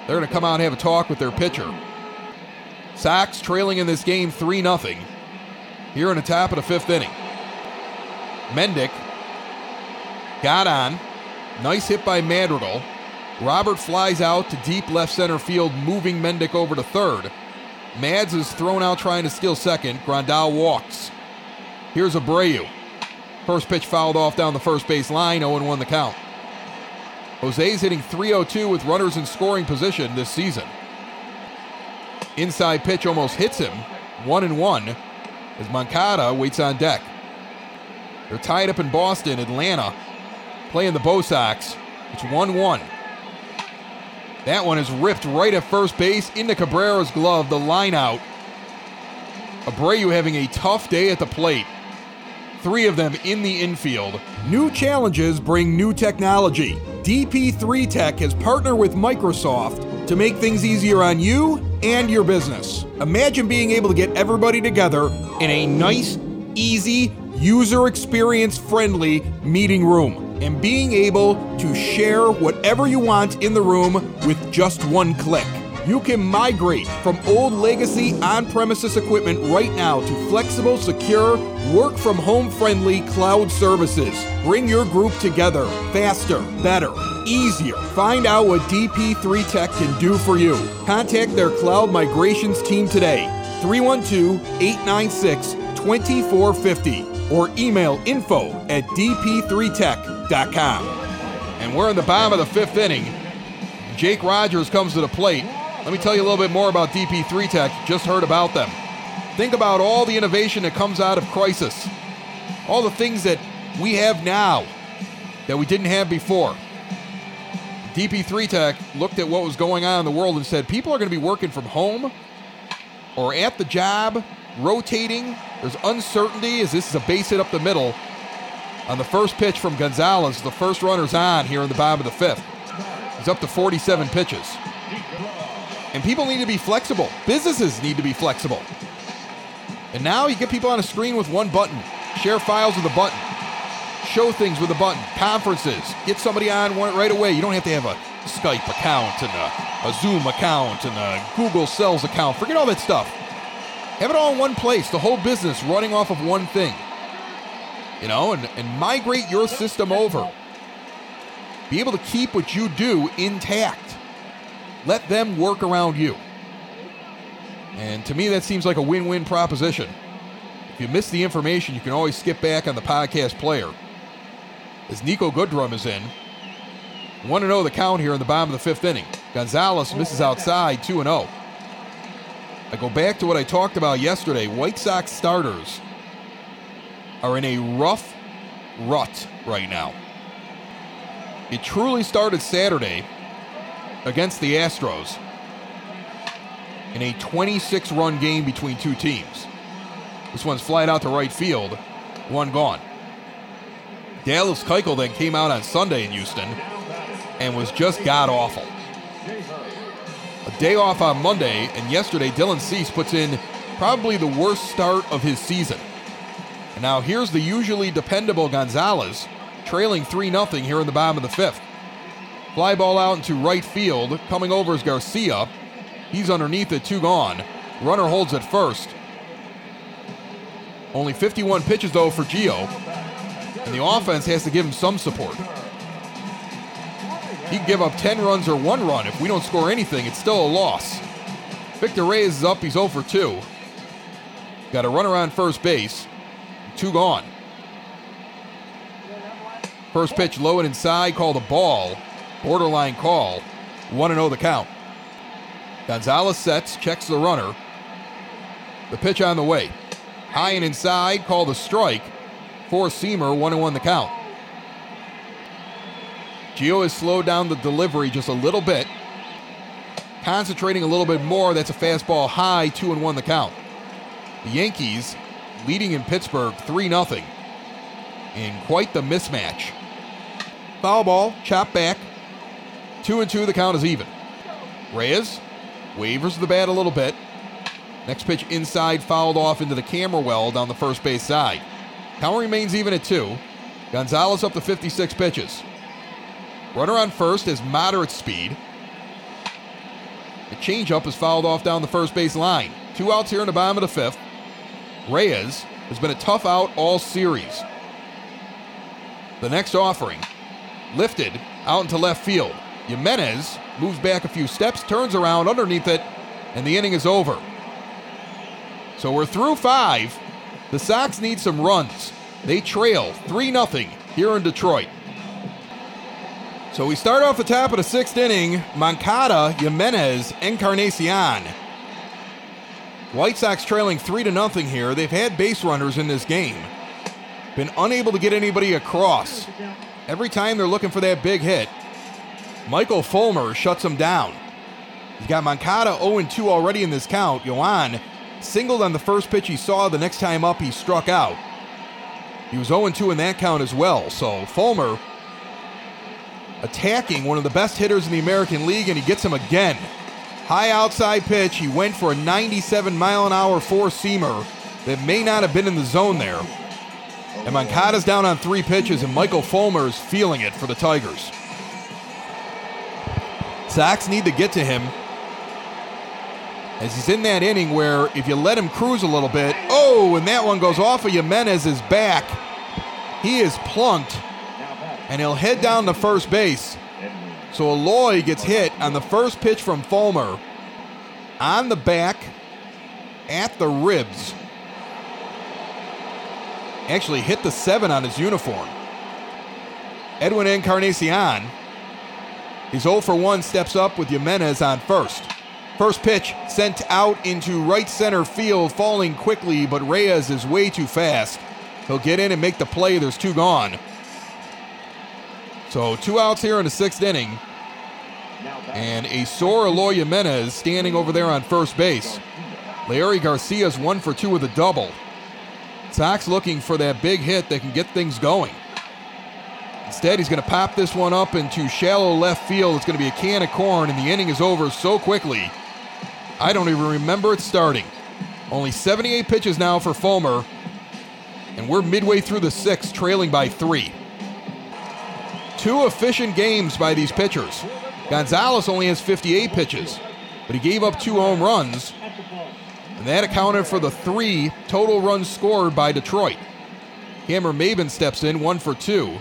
They're going to come out and have a talk with their pitcher. Sox trailing in this game 3 0 here in the top of the fifth inning. Mendick got on. Nice hit by Madrigal. Robert flies out to deep left center field, moving Mendick over to third. Mads is thrown out trying to steal second. Grandal walks. Here's Abreu. First pitch fouled off down the first base line, 0 1 the count. Jose's hitting 302 with runners in scoring position this season. Inside pitch almost hits him, 1 and 1, as Moncada waits on deck. They're tied up in Boston, Atlanta, playing the Bo Sox. It's 1 1. That one is ripped right at first base into Cabrera's glove, the line out. Abreu having a tough day at the plate three of them in the infield. New challenges bring new technology. DP3 Tech has partnered with Microsoft to make things easier on you and your business. Imagine being able to get everybody together in a nice, easy, user experience friendly meeting room and being able to share whatever you want in the room with just one click. You can migrate from old legacy on premises equipment right now to flexible, secure, work from home friendly cloud services. Bring your group together faster, better, easier. Find out what DP3 Tech can do for you. Contact their cloud migrations team today. 312 896 2450 or email info at dp3tech.com. And we're in the bottom of the fifth inning. Jake Rogers comes to the plate. Let me tell you a little bit more about DP3 Tech. Just heard about them. Think about all the innovation that comes out of crisis, all the things that we have now that we didn't have before. DP3 Tech looked at what was going on in the world and said people are going to be working from home or at the job, rotating. There's uncertainty as this is a base hit up the middle. On the first pitch from Gonzalez, the first runner's on here in the bottom of the fifth. He's up to 47 pitches. And people need to be flexible. Businesses need to be flexible. And now you get people on a screen with one button, share files with a button, show things with a button, conferences, get somebody on one right away. You don't have to have a Skype account and a, a Zoom account and a Google Sales account. Forget all that stuff. Have it all in one place, the whole business running off of one thing. You know, and, and migrate your system over. Be able to keep what you do intact. Let them work around you. And to me, that seems like a win win proposition. If you miss the information, you can always skip back on the podcast player. As Niko Goodrum is in, 1 0 the count here in the bottom of the fifth inning. Gonzalez misses outside 2 0. I go back to what I talked about yesterday. White Sox starters are in a rough rut right now. It truly started Saturday against the Astros in a 26 run game between two teams. This one's flied out to right field, one gone. Dallas Keuchel then came out on Sunday in Houston and was just god awful. a day off on Monday, and yesterday Dylan Cease puts in probably the worst start of his season. And now here's the usually dependable Gonzalez, trailing 3 0 here in the bottom of the fifth. Fly ball out into right field. Coming over is Garcia. He's underneath it, two gone. Runner holds at first. Only 51 pitches, though, for Gio. And the offense has to give him some support. He can give up 10 runs or one run. If we don't score anything, it's still a loss. Victor Reyes is up. He's 0 for 2. Got a runner on first base. Two gone. First pitch low and inside, called a ball. Borderline call. 1 0 the count. Gonzalez sets, checks the runner. The pitch on the way. High and inside, called a strike. Four seamer, 1 and 1 the count. Gio has slowed down the delivery just a little bit. Concentrating a little bit more. That's a fastball high, 2 and 1 the count. The Yankees leading in Pittsburgh 3 0. In quite the mismatch. Foul ball, chop back. 2 and 2, the count is even. Reyes wavers the bat a little bit. Next pitch inside, fouled off into the camera well down the first base side. Count remains even at 2. Gonzalez up to 56 pitches. Runner on first has moderate speed. The changeup is fouled off down the first base line. Two outs here in the bottom of the fifth. Reyes has been a tough out all series. The next offering, lifted out into left field. Jimenez moves back a few steps, turns around underneath it, and the inning is over. So we're through five. The Sox need some runs. They trail 3 0 here in Detroit. So we start off the top of the sixth inning. Moncada, Jimenez, Encarnacion. White Sox trailing 3 to nothing here. They've had base runners in this game. Been unable to get anybody across. Every time they're looking for that big hit, Michael Fulmer shuts them down. He's got Moncada 0 2 already in this count. Yoan singled on the first pitch he saw. The next time up, he struck out. He was 0 2 in that count as well. So Fulmer attacking one of the best hitters in the American League, and he gets him again. High outside pitch. He went for a 97 mile an hour four seamer that may not have been in the zone there. And Moncada's down on three pitches, and Michael Fulmer is feeling it for the Tigers. Sox need to get to him as he's in that inning where if you let him cruise a little bit, oh, and that one goes off of Jimenez's back. He is plunked, and he'll head down to first base. So Eloy gets hit on the first pitch from Fulmer on the back at the ribs. Actually hit the seven on his uniform. Edwin Encarnacion He's 0 for 1, steps up with Jimenez on first. First pitch sent out into right center field, falling quickly, but Reyes is way too fast. He'll get in and make the play. There's two gone. So two outs here in the sixth inning. And a sore Eloy Jimenez standing over there on first base. Leury Garcia's one for two with a double. Sox looking for that big hit that can get things going. Instead, he's going to pop this one up into shallow left field. It's going to be a can of corn, and the inning is over so quickly. I don't even remember it starting. Only 78 pitches now for Fulmer, and we're midway through the sixth, trailing by three. Two efficient games by these pitchers. Gonzalez only has 58 pitches, but he gave up two home runs, and that accounted for the three total runs scored by Detroit. Cameron Maybin steps in, one for two.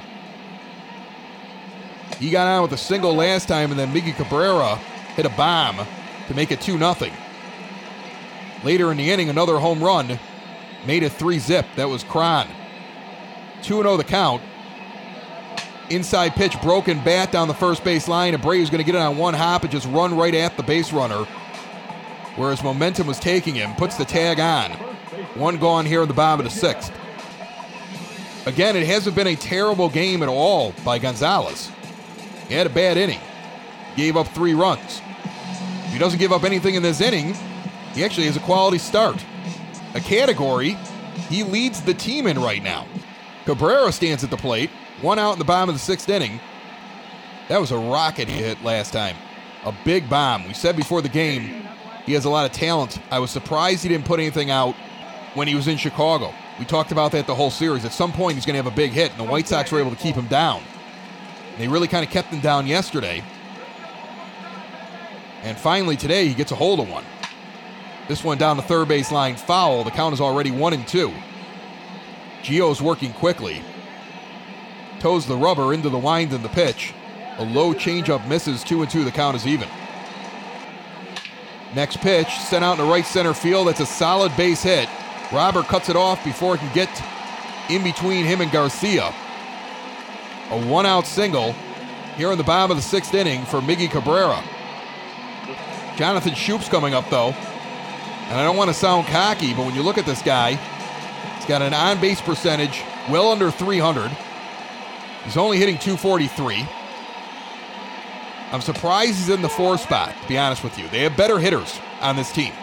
He got on with a single last time, and then Miggy Cabrera hit a bomb to make it 2 0. Later in the inning, another home run made it 3 zip. That was Cron. 2 0 the count. Inside pitch, broken bat down the first base line. Abreu's going to get it on one hop and just run right at the base runner. Whereas momentum was taking him, puts the tag on. One gone here in the bottom of the sixth. Again, it hasn't been a terrible game at all by Gonzalez. He had a bad inning. Gave up three runs. He doesn't give up anything in this inning, he actually has a quality start. A category he leads the team in right now. Cabrera stands at the plate, one out in the bottom of the sixth inning. That was a rocket he hit last time. a big bomb. We said before the game he has a lot of talent. I was surprised he didn't put anything out when he was in Chicago. We talked about that the whole series. At some point, he's going to have a big hit, and the White Sox were able to keep him down. They really kind of kept him down yesterday. And finally, today, he gets a hold of one. This one down the third base line foul. The count is already one and two. Gio's working quickly. Toes the rubber into the wind and the pitch. A low changeup misses two and two. The count is even. Next pitch, sent out in the right center field. That's a solid base hit. Robert cuts it off before it can get in between him and Garcia. A one out single here in the bottom of the sixth inning for Miggy Cabrera. Jonathan Schoop's coming up though. And I don't want to sound cocky, but when you look at this guy, he's got an on base percentage well under 300. He's only hitting 243. I'm surprised he's in the four spot, to be honest with you. They have better hitters on this team.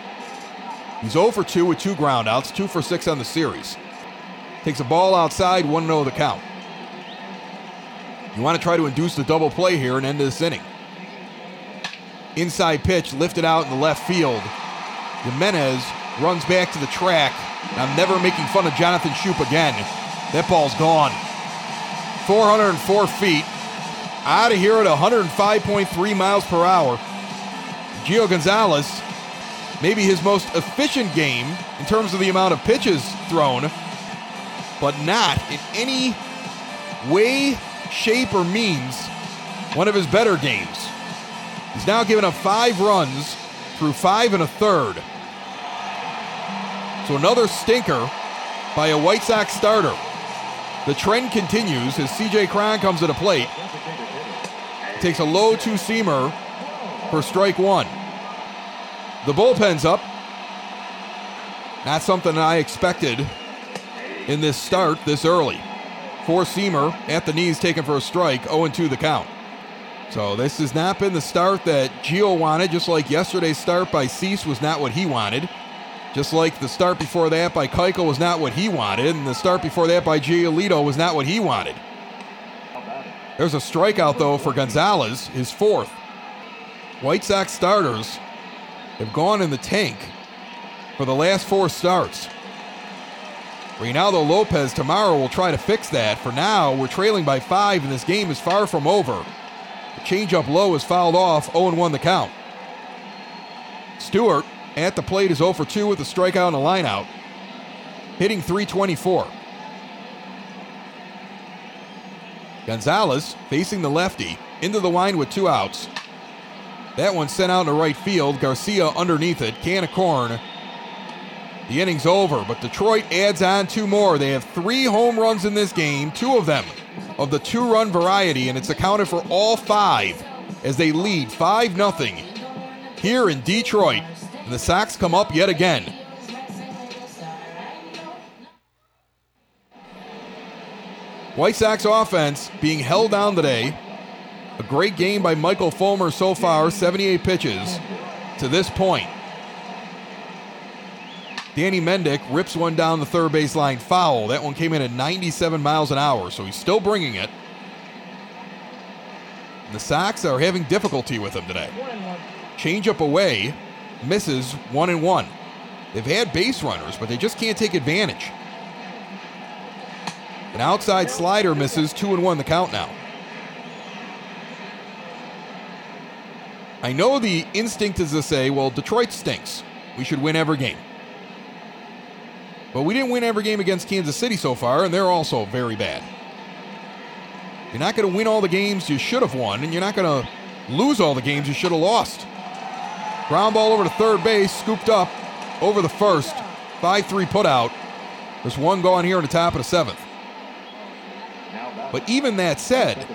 He's 0 for 2 with two groundouts, 2 for 6 on the series. Takes a ball outside, 1 0 the count. You want to try to induce the double play here and end this inning. Inside pitch lifted out in the left field. Jimenez runs back to the track. I'm never making fun of Jonathan Schoop again. That ball's gone. 404 feet. Out of here at 105.3 miles per hour. Gio Gonzalez, maybe his most efficient game in terms of the amount of pitches thrown, but not in any way, shape, or means one of his better games. He's now given up five runs through five and a third. So another stinker by a White Sox starter. The trend continues as CJ Cron comes to the plate. Takes a low two seamer for strike one. The bullpen's up. Not something I expected in this start this early. Four seamer at the knees taken for a strike, 0 2 the count. So this has not been the start that Gio wanted, just like yesterday's start by Cease was not what he wanted. Just like the start before that by Keuchel was not what he wanted, and the start before that by Giolito was not what he wanted. There's a strikeout, though, for Gonzalez, his fourth. White Sox starters have gone in the tank for the last four starts. Reynaldo Lopez tomorrow will try to fix that. For now, we're trailing by five, and this game is far from over. The changeup low is fouled off, 0 1 the count. Stewart at the plate is 0 for 2 with a strikeout and a lineout, hitting 324. Gonzalez facing the lefty into the line with two outs. That one sent out to right field. Garcia underneath it. Can of corn. The inning's over, but Detroit adds on two more. They have three home runs in this game, two of them of the two run variety, and it's accounted for all five as they lead 5 0 here in Detroit. And the Sox come up yet again. White Sox offense being held down today. A great game by Michael Fulmer so far, 78 pitches to this point. Danny Mendick rips one down the third baseline foul. That one came in at 97 miles an hour, so he's still bringing it. And the Sox are having difficulty with him today. Change up away, misses one and one. They've had base runners, but they just can't take advantage. An outside slider misses two and one the count now. I know the instinct is to say, well, Detroit stinks. We should win every game. But we didn't win every game against Kansas City so far, and they're also very bad. You're not going to win all the games you should have won, and you're not going to lose all the games you should have lost. Ground ball over to third base, scooped up over the first. 5 3 put out. There's one going here in the top of the seventh. But even that said,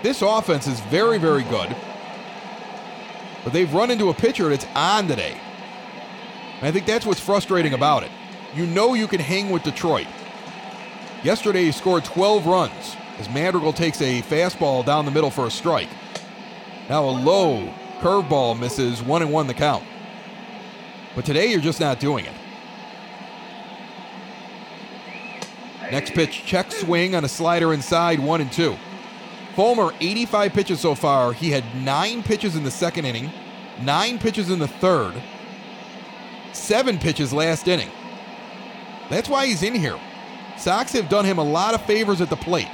this offense is very, very good. But they've run into a pitcher that's on today. And I think that's what's frustrating about it. You know you can hang with Detroit. Yesterday he scored 12 runs as Madrigal takes a fastball down the middle for a strike. Now a low curveball misses one and one the count. But today you're just not doing it. Next pitch, check swing on a slider inside, one and two. Fulmer, 85 pitches so far. He had nine pitches in the second inning, nine pitches in the third, seven pitches last inning. That's why he's in here. Sox have done him a lot of favors at the plate.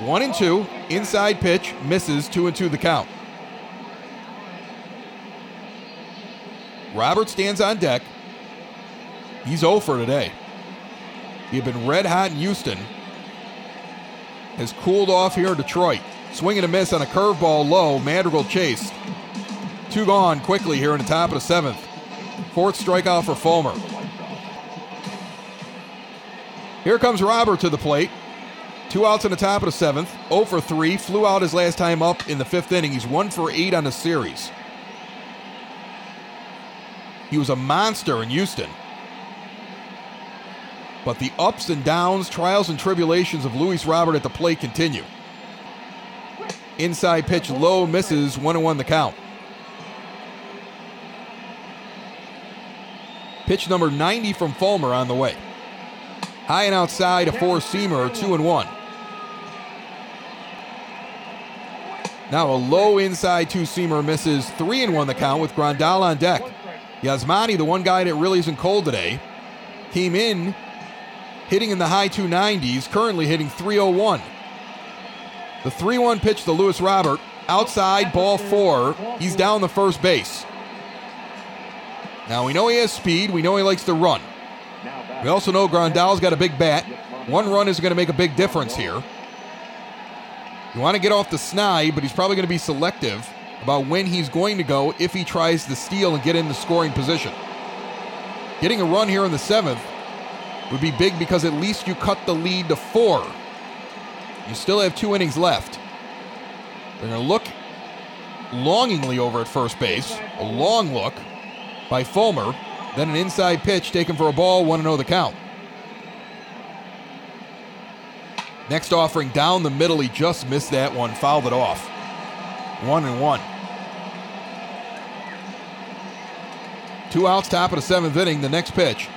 One and two, inside pitch, misses, two and two the count. Robert stands on deck. He's 0 for today. He had been red hot in Houston. Has cooled off here in Detroit. Swing and a miss on a curveball low. Madrigal chased. Two gone quickly here in the top of the seventh. Fourth strikeout for Fulmer. Here comes Robert to the plate. Two outs in the top of the seventh. 0 for 3. Flew out his last time up in the fifth inning. He's 1 for 8 on the series. He was a monster in Houston. But the ups and downs, trials and tribulations of Luis Robert at the plate continue. Inside pitch low misses, 1 1 the count. Pitch number 90 from Fulmer on the way. High and outside, a four seamer, 2 and 1. Now a low inside two seamer misses, 3 and 1 the count with Grandal on deck. Yasmani, the one guy that really isn't cold today, came in hitting in the high 290s, currently hitting 301. The 3 1 pitch to Luis Robert, outside, ball four. He's down the first base. Now we know he has speed, we know he likes to run. We also know Grandal's got a big bat. One run is going to make a big difference here. You want to get off the snide, but he's probably going to be selective about when he's going to go if he tries to steal and get in the scoring position. Getting a run here in the seventh would be big because at least you cut the lead to four. You still have two innings left. They're going to look longingly over at first base. A long look by Fulmer. Then an inside pitch taken for a ball, 1 0 the count. Next offering down the middle, he just missed that one, fouled it off. One and one. Two outs, top of the seventh inning. The next pitch.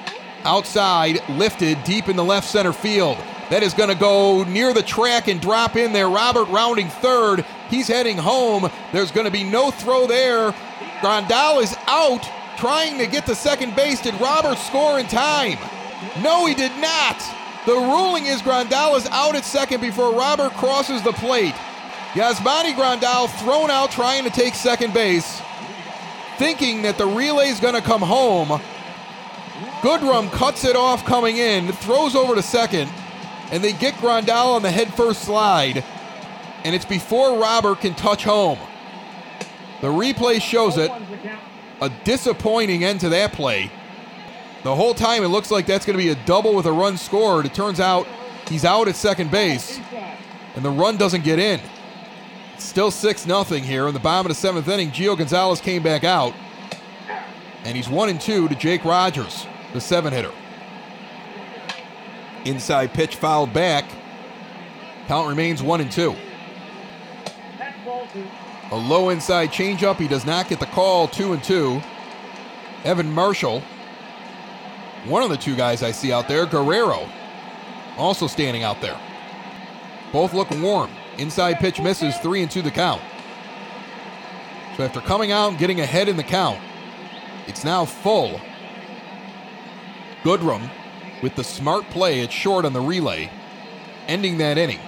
Outside, lifted deep in the left center field. That is going to go near the track and drop in there. Robert rounding third. He's heading home. There's going to be no throw there. Grandal is out, trying to get to second base. Did Robert score in time? No, he did not. The ruling is Grandal is out at second before Robert crosses the plate. Yasmani Grandal thrown out trying to take second base, thinking that the relay is going to come home. Goodrum cuts it off coming in, throws over to second, and they get Grandal on the head first slide, and it's before Robert can touch home. The replay shows it. A disappointing end to that play. The whole time it looks like that's going to be a double with a run scored. It turns out he's out at second base, and the run doesn't get in. Still 6 0 here in the bottom of the seventh inning. Gio Gonzalez came back out, and he's 1 and 2 to Jake Rogers, the seven hitter. Inside pitch fouled back. Count remains 1 and 2. A low inside changeup. He does not get the call. 2 and 2. Evan Marshall, one of the two guys I see out there, Guerrero, also standing out there. Both look warm. Inside pitch misses, three and two the count. So after coming out and getting ahead in the count, it's now full. Goodrum with the smart play at short on the relay, ending that inning.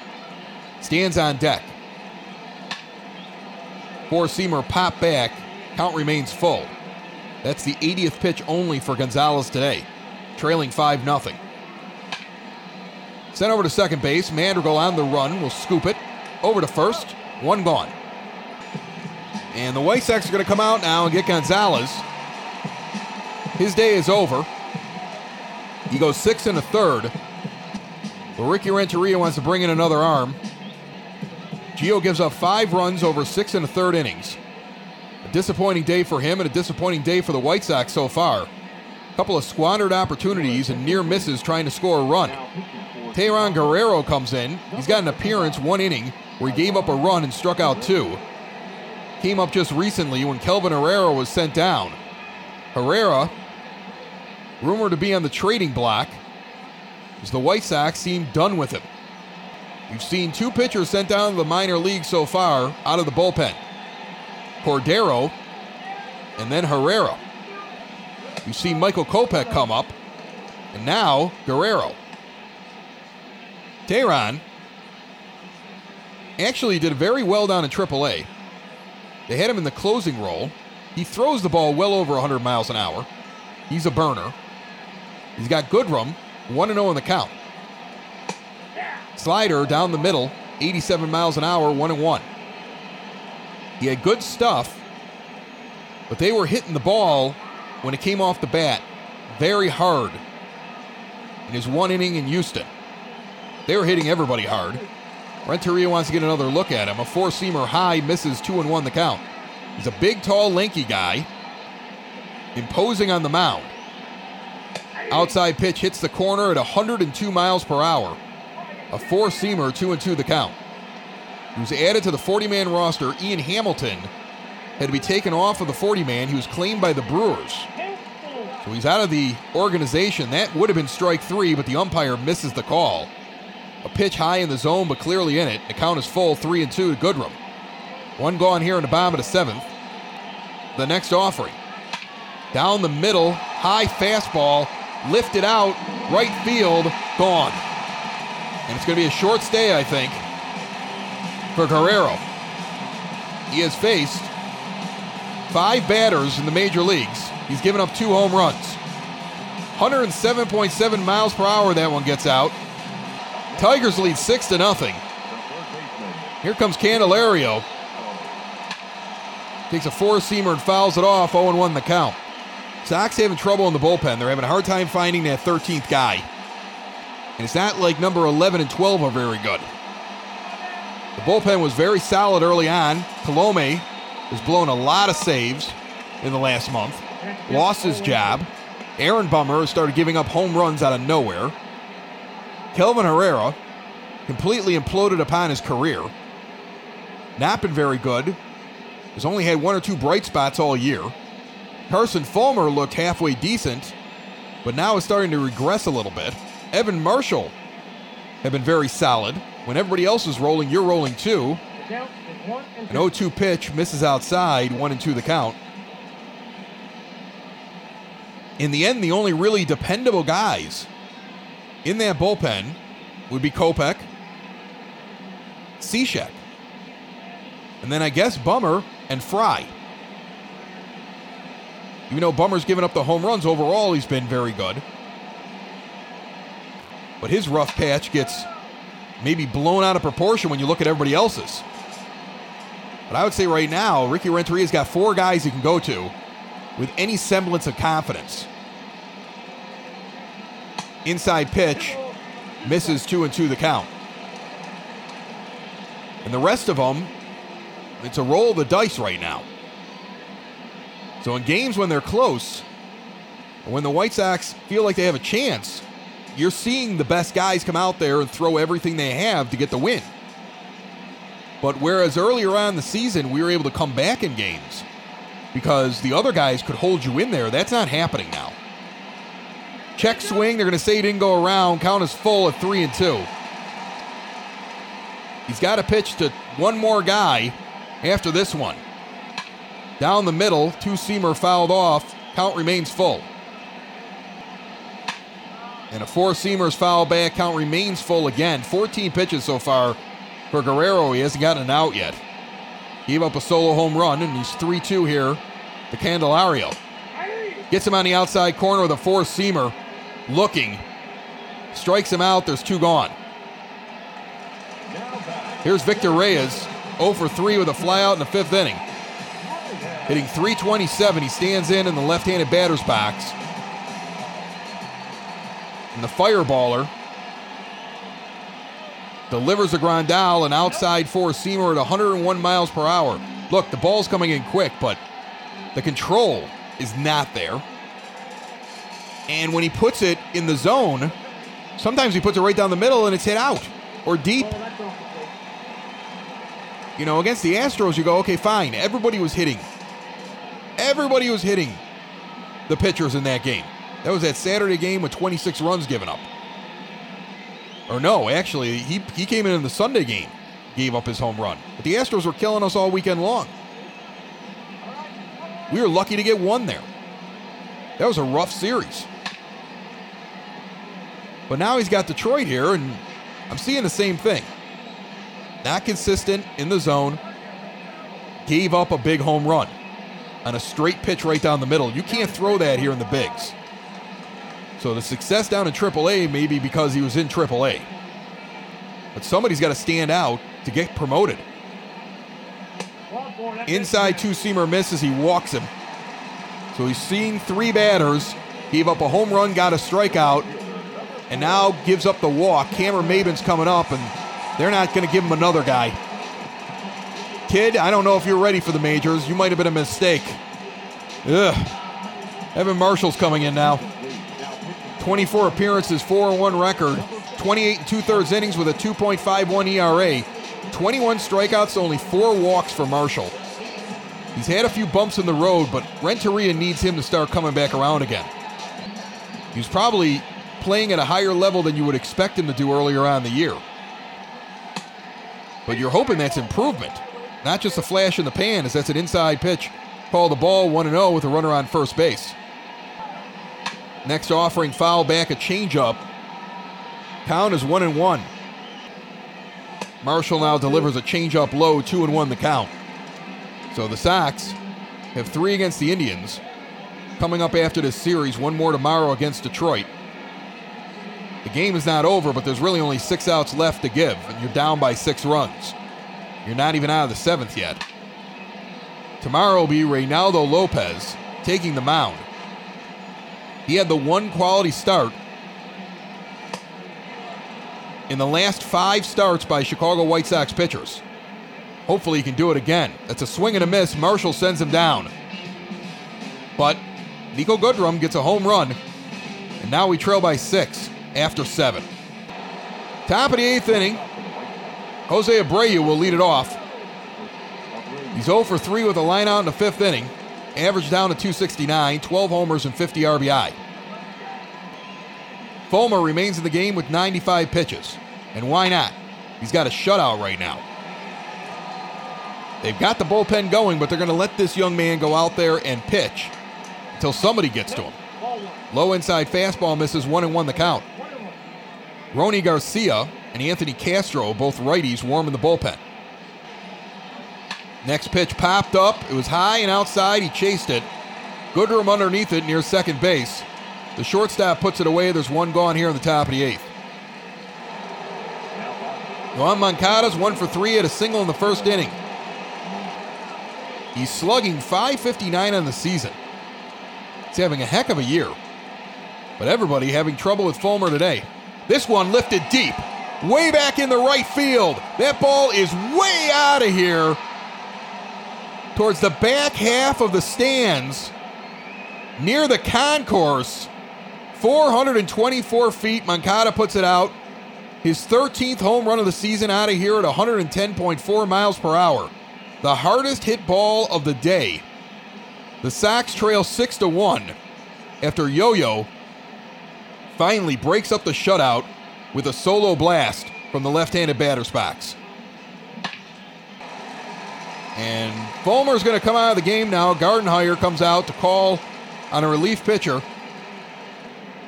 Stands on deck. Four seamer pop back. Count remains full. That's the 80th pitch only for Gonzalez today, trailing 5 0. Sent over to second base. Madrigal on the run will scoop it. Over to first. One gone. And the White Sox are going to come out now and get Gonzalez. His day is over. He goes six and a third. But Ricky Renteria wants to bring in another arm. Gio gives up five runs over six and a third innings. A disappointing day for him and a disappointing day for the White Sox so far. Couple of squandered opportunities and near misses trying to score a run. Tayron Guerrero comes in. He's got an appearance one inning where he gave up a run and struck out two. Came up just recently when Kelvin Herrera was sent down. Herrera, rumored to be on the trading block, as the White Sox seem done with him. We've seen two pitchers sent down to the minor league so far out of the bullpen Cordero and then Herrera. We've seen Michael Kopech come up, and now Guerrero. Tayron actually did very well down in AAA. They had him in the closing role. He throws the ball well over 100 miles an hour. He's a burner. He's got Goodrum, 1 0 in the count. Slider down the middle, 87 miles an hour, 1 1. He had good stuff, but they were hitting the ball when it came off the bat very hard in his one inning in Houston. They were hitting everybody hard. Renteria wants to get another look at him. A four seamer high misses two and one the count. He's a big, tall, lanky guy, imposing on the mound. Outside pitch hits the corner at 102 miles per hour. A four seamer, two and two the count. He was added to the 40 man roster. Ian Hamilton had to be taken off of the 40 man. He was claimed by the Brewers. So he's out of the organization. That would have been strike three, but the umpire misses the call. A pitch high in the zone, but clearly in it. The count is full, three and two to Goodrum. One gone here in the bottom of the seventh. The next offering. Down the middle, high fastball, lifted out, right field, gone. And it's going to be a short stay, I think, for Guerrero. He has faced five batters in the major leagues. He's given up two home runs. 107.7 miles per hour that one gets out. Tigers lead six to nothing. Here comes Candelario. Takes a four seamer and fouls it off. 0 1 the count. Sox having trouble in the bullpen. They're having a hard time finding that 13th guy. And it's not like number 11 and 12 are very good. The bullpen was very solid early on. Colome has blown a lot of saves in the last month. Lost his job. Aaron Bummer started giving up home runs out of nowhere. Kelvin Herrera completely imploded upon his career. Not been very good. Has only had one or two bright spots all year. Carson Fulmer looked halfway decent, but now is starting to regress a little bit. Evan Marshall have been very solid. When everybody else is rolling, you're rolling too. An 0 2 pitch misses outside, 1 and 2 the count. In the end, the only really dependable guys in that bullpen would be Kopech, Cishek, and then I guess Bummer and Fry. Even though Bummer's given up the home runs overall, he's been very good. But his rough patch gets maybe blown out of proportion when you look at everybody else's. But I would say right now, Ricky Renteria's got four guys he can go to with any semblance of confidence. Inside pitch misses two and two the count. And the rest of them, it's a roll of the dice right now. So in games when they're close, when the White Sox feel like they have a chance, you're seeing the best guys come out there and throw everything they have to get the win. But whereas earlier on in the season we were able to come back in games because the other guys could hold you in there, that's not happening now. Check swing, they're going to say he didn't go around. Count is full at three and two. He's got to pitch to one more guy after this one. Down the middle, two seamer fouled off. Count remains full. And a four seamer's foul back. Count remains full again. 14 pitches so far for Guerrero. He hasn't gotten an out yet. Gave up a solo home run, and he's 3 2 here The Candelario. Gets him on the outside corner with a four seamer. Looking. Strikes him out. There's two gone. Here's Victor Reyes. 0 for 3 with a flyout in the fifth inning. Hitting 327. He stands in in the left handed batter's box. And the fireballer delivers a Grandal, an outside four seamer at 101 miles per hour. Look, the ball's coming in quick, but the control is not there. And when he puts it in the zone, sometimes he puts it right down the middle and it's hit out or deep. You know, against the Astros, you go, okay, fine. Everybody was hitting. Everybody was hitting the pitchers in that game. That was that Saturday game with 26 runs given up. Or no, actually, he, he came in in the Sunday game, gave up his home run. But the Astros were killing us all weekend long. We were lucky to get one there. That was a rough series. But now he's got Detroit here, and I'm seeing the same thing. Not consistent in the zone. Gave up a big home run on a straight pitch right down the middle. You can't throw that here in the bigs. So the success down in AAA may be because he was in AAA. But somebody's got to stand out to get promoted. Inside two seamer misses, he walks him. So he's seen three batters, gave up a home run, got a strikeout, and now gives up the walk. Cameron Maybin's coming up, and they're not going to give him another guy. Kid, I don't know if you're ready for the majors. You might have been a mistake. Ugh. Evan Marshall's coming in now. 24 appearances, 4 1 record, 28 and two thirds innings with a 2.51 ERA, 21 strikeouts, only four walks for Marshall. He's had a few bumps in the road, but Renteria needs him to start coming back around again. He's probably playing at a higher level than you would expect him to do earlier on the year. But you're hoping that's improvement, not just a flash in the pan, as that's an inside pitch. Call the ball 1 0 with a runner on first base. Next offering foul back a changeup. Count is 1 and 1. Marshall now delivers a changeup low, 2 and 1 the count. So the Sox have three against the Indians. Coming up after this series, one more tomorrow against Detroit. The game is not over, but there's really only six outs left to give, and you're down by six runs. You're not even out of the seventh yet. Tomorrow will be Reynaldo Lopez taking the mound. He had the one quality start in the last five starts by Chicago White Sox pitchers. Hopefully, he can do it again. That's a swing and a miss. Marshall sends him down. But Niko Goodrum gets a home run, and now we trail by six after seven. Top of the eighth inning, Jose Abreu will lead it off. He's 0 for 3 with a line out in the fifth inning, average down to 269, 12 homers and 50 RBI. Fulmer remains in the game with 95 pitches. And why not? He's got a shutout right now. They've got the bullpen going, but they're going to let this young man go out there and pitch until somebody gets to him. Low inside fastball misses one and one the count. Rony Garcia and Anthony Castro, both righties, warm in the bullpen. Next pitch popped up. It was high and outside. He chased it. Goodrum underneath it near second base. The shortstop puts it away. There's one gone here in the top of the eighth. Yoan Moncada's one for three at a single in the first inning. He's slugging 559 on the season. He's having a heck of a year. But everybody having trouble with Fulmer today. This one lifted deep, way back in the right field. That ball is way out of here towards the back half of the stands near the concourse. 424 feet. Moncada puts it out. His 13th home run of the season out of here at 110.4 miles per hour. The hardest hit ball of the day. The Sox trail 6 to 1 after Yo Yo finally breaks up the shutout with a solo blast from the left handed batter's box. And Fulmer's going to come out of the game now. Gardenhire comes out to call on a relief pitcher.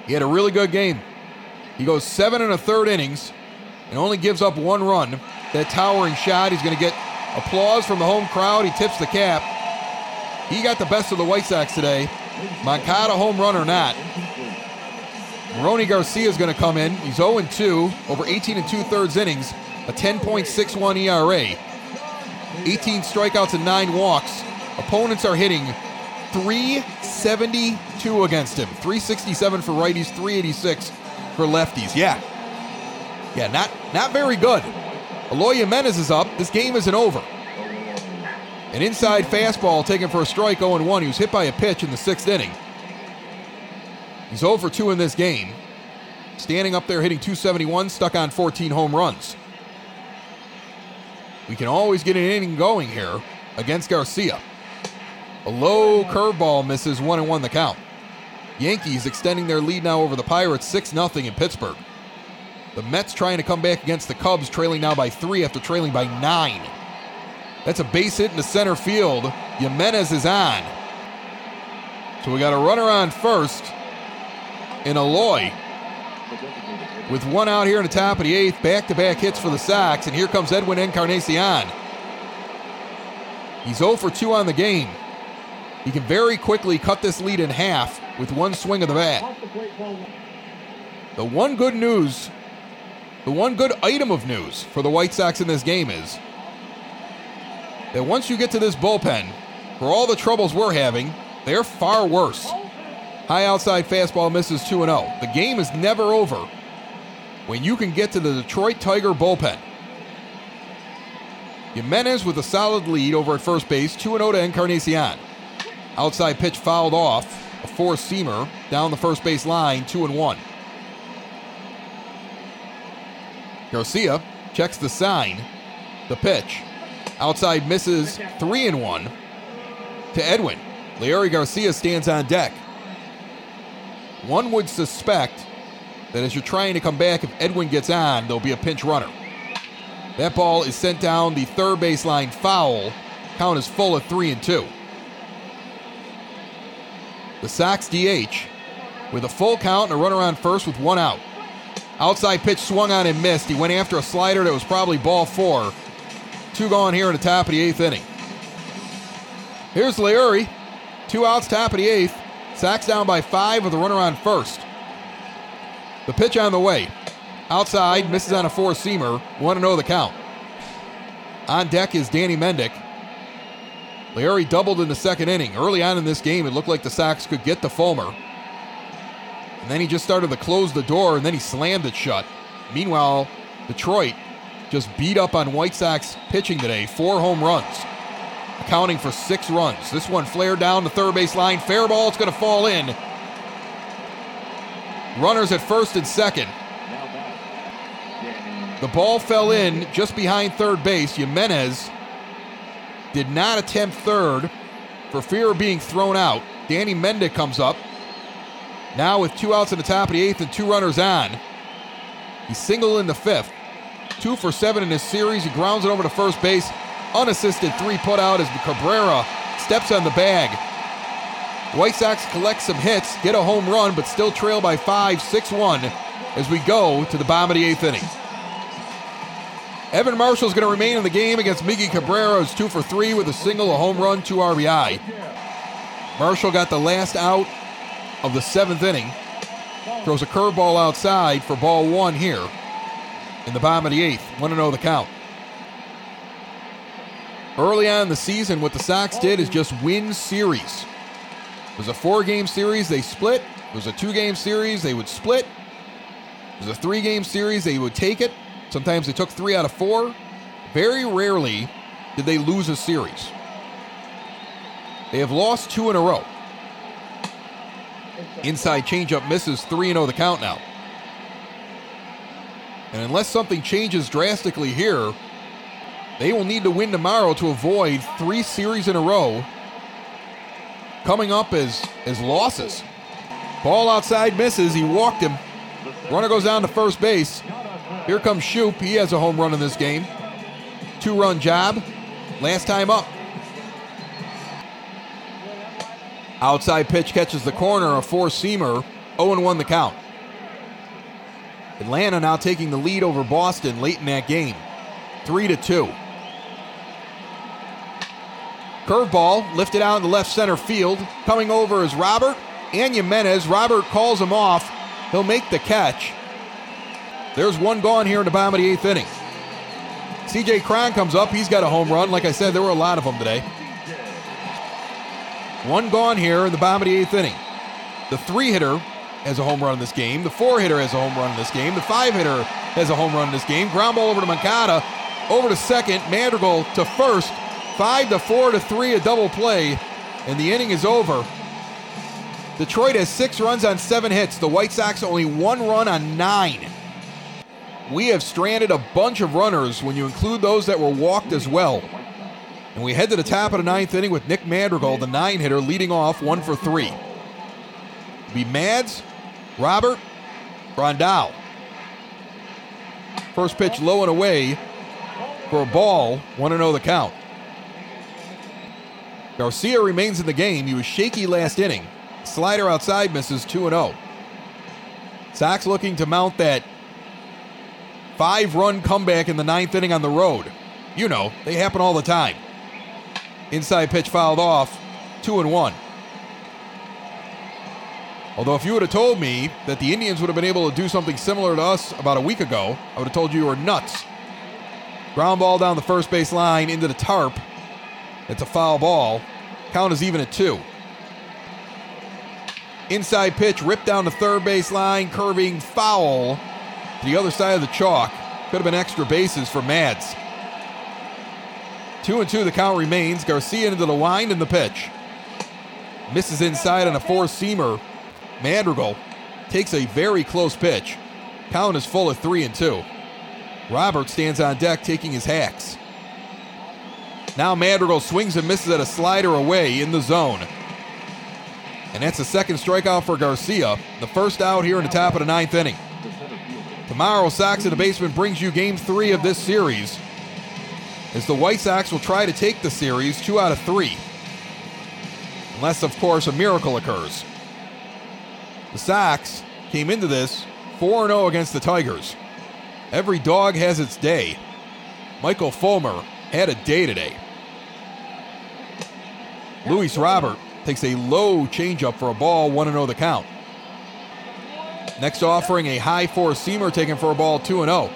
He had a really good game. He goes seven and a third innings and only gives up one run. That towering shot, he's going to get applause from the home crowd. He tips the cap. He got the best of the White Sox today. Moncada home run or not. Rony Garcia is going to come in. He's 0 2 over 18 and two thirds innings, a 10.61 ERA. 18 strikeouts and nine walks. Opponents are hitting 372 against him. 367 for righties, 386 for lefties. Yeah. Yeah, not not very good. Eloy Jimenez is up. This game isn't over. An inside fastball taken for a strike 0 1. He was hit by a pitch in the sixth inning. He's 0 for 2 in this game. Standing up there hitting 271, stuck on 14 home runs. We can always get an inning going here against Garcia. A low curveball misses 1 and 1 the count. Yankees extending their lead now over the Pirates 6 0 in Pittsburgh. The Mets trying to come back against the Cubs, trailing now by three after trailing by nine. That's a base hit in the center field. Jimenez is on. So we got a runner on first in Eloy. With one out here in the top of the eighth, back to back hits for the Sox, and here comes Edwin Encarnacion. He's 0 for 2 on the game. He can very quickly cut this lead in half with one swing of the bat. The one good news, the one good item of news for the White Sox in this game is that once you get to this bullpen, for all the troubles we're having, they're far worse. High outside fastball misses 2 0. The game is never over when you can get to the Detroit Tiger bullpen. Jimenez with a solid lead over at first base, 2 0 to Encarnacion. Outside pitch fouled off, a four seamer down the first base line, 2 and 1. Garcia checks the sign, the pitch. Outside misses, 3 and 1 to Edwin. Leury Garcia stands on deck. One would suspect that as you're trying to come back, if Edwin gets on, there'll be a pinch runner. That ball is sent down the third baseline foul. Count is full at three and two. The Sox DH with a full count and a runner on first with one out. Outside pitch swung on and missed. He went after a slider that was probably ball four. Two gone here in the top of the eighth inning. Here's Leury. Two outs, top of the eighth. Sox down by five with a runner on first. The pitch on the way. Outside, misses on a four seamer. 1 0 the count. On deck is Danny Mendick. Leury doubled in the second inning. Early on in this game, it looked like the Sox could get the Fulmer. And then he just started to close the door and then he slammed it shut. Meanwhile, Detroit just beat up on White Sox pitching today. Four home runs, accounting for six runs. This one flared down the third base line. Fair ball, it's going to fall in. Runners at first and second. The ball fell in just behind third base. Jimenez did not attempt third for fear of being thrown out. Danny Mendick comes up. Now with two outs in the top of the eighth and two runners on. He's single in the fifth. Two for seven in this series. He grounds it over to first base. Unassisted three put out as Cabrera steps on the bag. White Sox collect some hits, get a home run, but still trail by five, 6 1 as we go to the bottom of the eighth inning. Evan Marshall is going to remain in the game against Miggy Cabrera, who's two for three with a single, a home run, two RBI. Marshall got the last out of the seventh inning. Throws a curveball outside for ball one here in the bottom of the eighth. 1 0 the count. Early on in the season, what the Sox did is just win series. It was a four game series, they split. It was a two game series, they would split. It was a three game series, they would take it. Sometimes they took three out of four. Very rarely did they lose a series. They have lost two in a row. Inside changeup misses 3 0 the count now. And unless something changes drastically here, they will need to win tomorrow to avoid three series in a row coming up as, as losses. Ball outside misses. He walked him. Runner goes down to first base. Here comes Schoop. He has a home run in this game. Two run job. Last time up. Outside pitch catches the corner. A four seamer. 0 1 the count. Atlanta now taking the lead over Boston late in that game. 3 to 2. Curveball lifted out in the left center field. Coming over is Robert and Jimenez. Robert calls him off. He'll make the catch. There's one gone here in the bottom of the eighth inning. CJ Cron comes up. He's got a home run. Like I said, there were a lot of them today. One gone here in the bottom of the eighth inning. The three hitter has a home run in this game. The four hitter has a home run in this game. The five hitter has a home run in this game. Ground ball over to Moncada. Over to second. Madrigal to first. Five to four to three, a double play, and the inning is over. Detroit has six runs on seven hits. The White Sox only one run on nine. We have stranded a bunch of runners when you include those that were walked as well. And we head to the top of the ninth inning with Nick Madrigal, the nine hitter, leading off one for three. It'll be Mads, Robert, Grandal. First pitch low and away for a ball. 1 0 the count. Garcia remains in the game. He was shaky last inning. Slider outside misses 2 0. Sox looking to mount that five run comeback in the ninth inning on the road. You know, they happen all the time. Inside pitch fouled off, 2 and 1. Although, if you would have told me that the Indians would have been able to do something similar to us about a week ago, I would have told you you were nuts. Ground ball down the first base line into the tarp. It's a foul ball. Count is even at two. Inside pitch ripped down the third base line, curving foul to the other side of the chalk. Could have been extra bases for Mads. Two and two, the count remains. Garcia into the wind and the pitch. Misses inside on a four seamer. Madrigal takes a very close pitch. Count is full of three and two. Robert stands on deck taking his hacks. Now Madrigal swings and misses at a slider away in the zone. And that's the second strikeout for Garcia, the first out here in the top of the ninth inning. Tomorrow, Sox in the basement brings you game three of this series as the White Sox will try to take the series two out of three. Unless, of course, a miracle occurs. The Sox came into this 4 0 against the Tigers. Every dog has its day. Michael Fulmer had a day today. Luis Robert takes a low changeup for a ball, 1 0 the count. Next offering, a high four seamer taken for a ball, 2 0.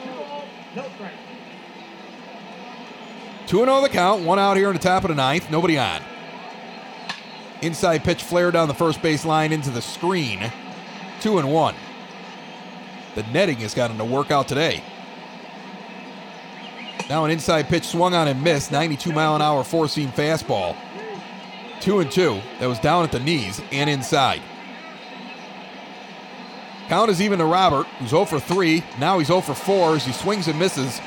2 0 the count, one out here in the top of the ninth, nobody on. Inside pitch flare down the first base line into the screen, 2 and 1. The netting has gotten to work out today. Now an inside pitch swung on and missed, 92 mile an hour four seam fastball. Two and two. That was down at the knees and inside. Count is even to Robert, who's 0 for 3. Now he's 0 for 4 as he swings and misses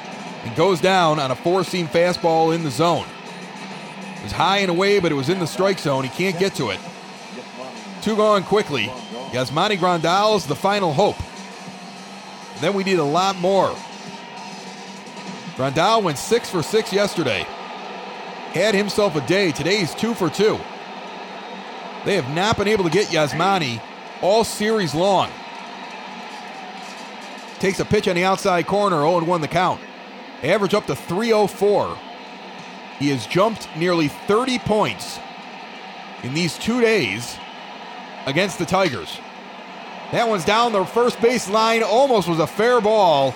and goes down on a four seam fastball in the zone. It was high and away, but it was in the strike zone. He can't get to it. Two gone quickly. Yasmani Grandal is the final hope. then we need a lot more. Grandal went six for six yesterday. Had himself a day. Today he's two for two. They have not been able to get Yasmani all series long. Takes a pitch on the outside corner, 0 1 the count. Average up to 304. He has jumped nearly 30 points in these two days against the Tigers. That one's down the first base line, almost was a fair ball.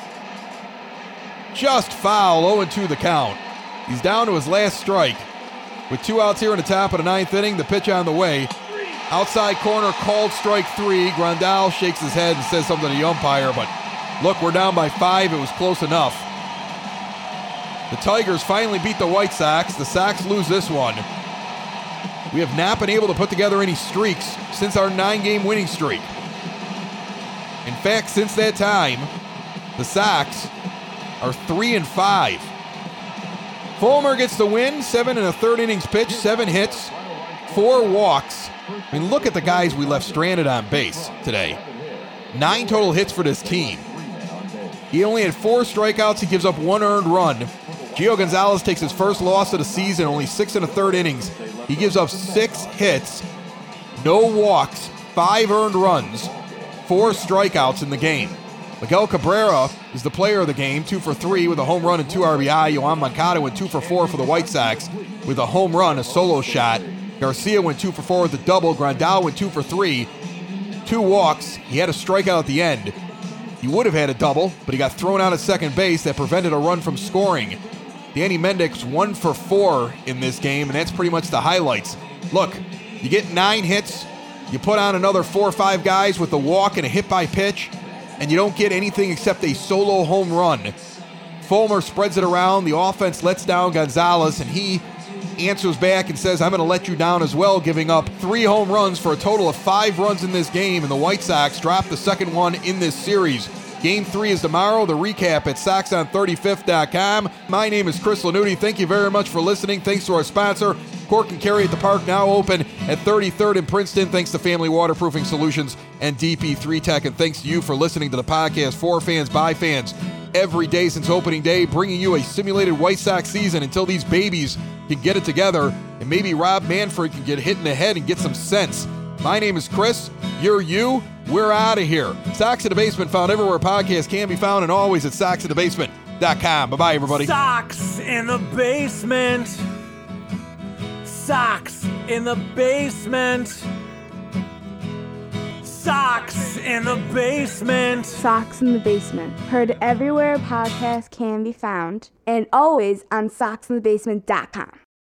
Just foul, 0 2 the count. He's down to his last strike. With two outs here in the top of the ninth inning, the pitch on the way. Outside corner called strike three. Grandal shakes his head and says something to the umpire, but look, we're down by five. It was close enough. The Tigers finally beat the White Sox. The Sox lose this one. We have not been able to put together any streaks since our nine game winning streak. In fact, since that time, the Sox are three and five. Fulmer gets the win, seven and a third innings pitch, seven hits, four walks. I mean, look at the guys we left stranded on base today. Nine total hits for this team. He only had four strikeouts. He gives up one earned run. Gio Gonzalez takes his first loss of the season, only six and a third innings. He gives up six hits, no walks, five earned runs, four strikeouts in the game. Miguel Cabrera is the player of the game, two for three with a home run and two RBI. Yoan Moncada went two for four for the White Sox with a home run, a solo shot. Garcia went two for four with a double. Grandal went two for three, two walks. He had a strikeout at the end. He would have had a double, but he got thrown out at second base that prevented a run from scoring. Danny Mendick one for four in this game, and that's pretty much the highlights. Look, you get nine hits, you put on another four or five guys with a walk and a hit by pitch and you don't get anything except a solo home run. Fulmer spreads it around. The offense lets down Gonzalez, and he answers back and says, I'm going to let you down as well, giving up three home runs for a total of five runs in this game. And the White Sox drop the second one in this series. Game three is tomorrow. The recap at SoxOn35th.com. My name is Chris Lanuti. Thank you very much for listening. Thanks to our sponsor, Cork and Kerry at the Park, now open at 33rd in Princeton. Thanks to Family Waterproofing Solutions and DP3 Tech. And thanks to you for listening to the podcast for fans, by fans, every day since opening day, bringing you a simulated White Sox season until these babies can get it together and maybe Rob Manfred can get hit in the head and get some sense. My name is Chris. You're you. We're out of here. Sox in the Basement found everywhere podcasts can be found and always at soxinthebasement.com. Bye bye, everybody. Sox in the basement. Sox in the basement. Sox in the basement. Sox in the Basement. Heard everywhere podcasts can be found and always on soxinthebasement.com.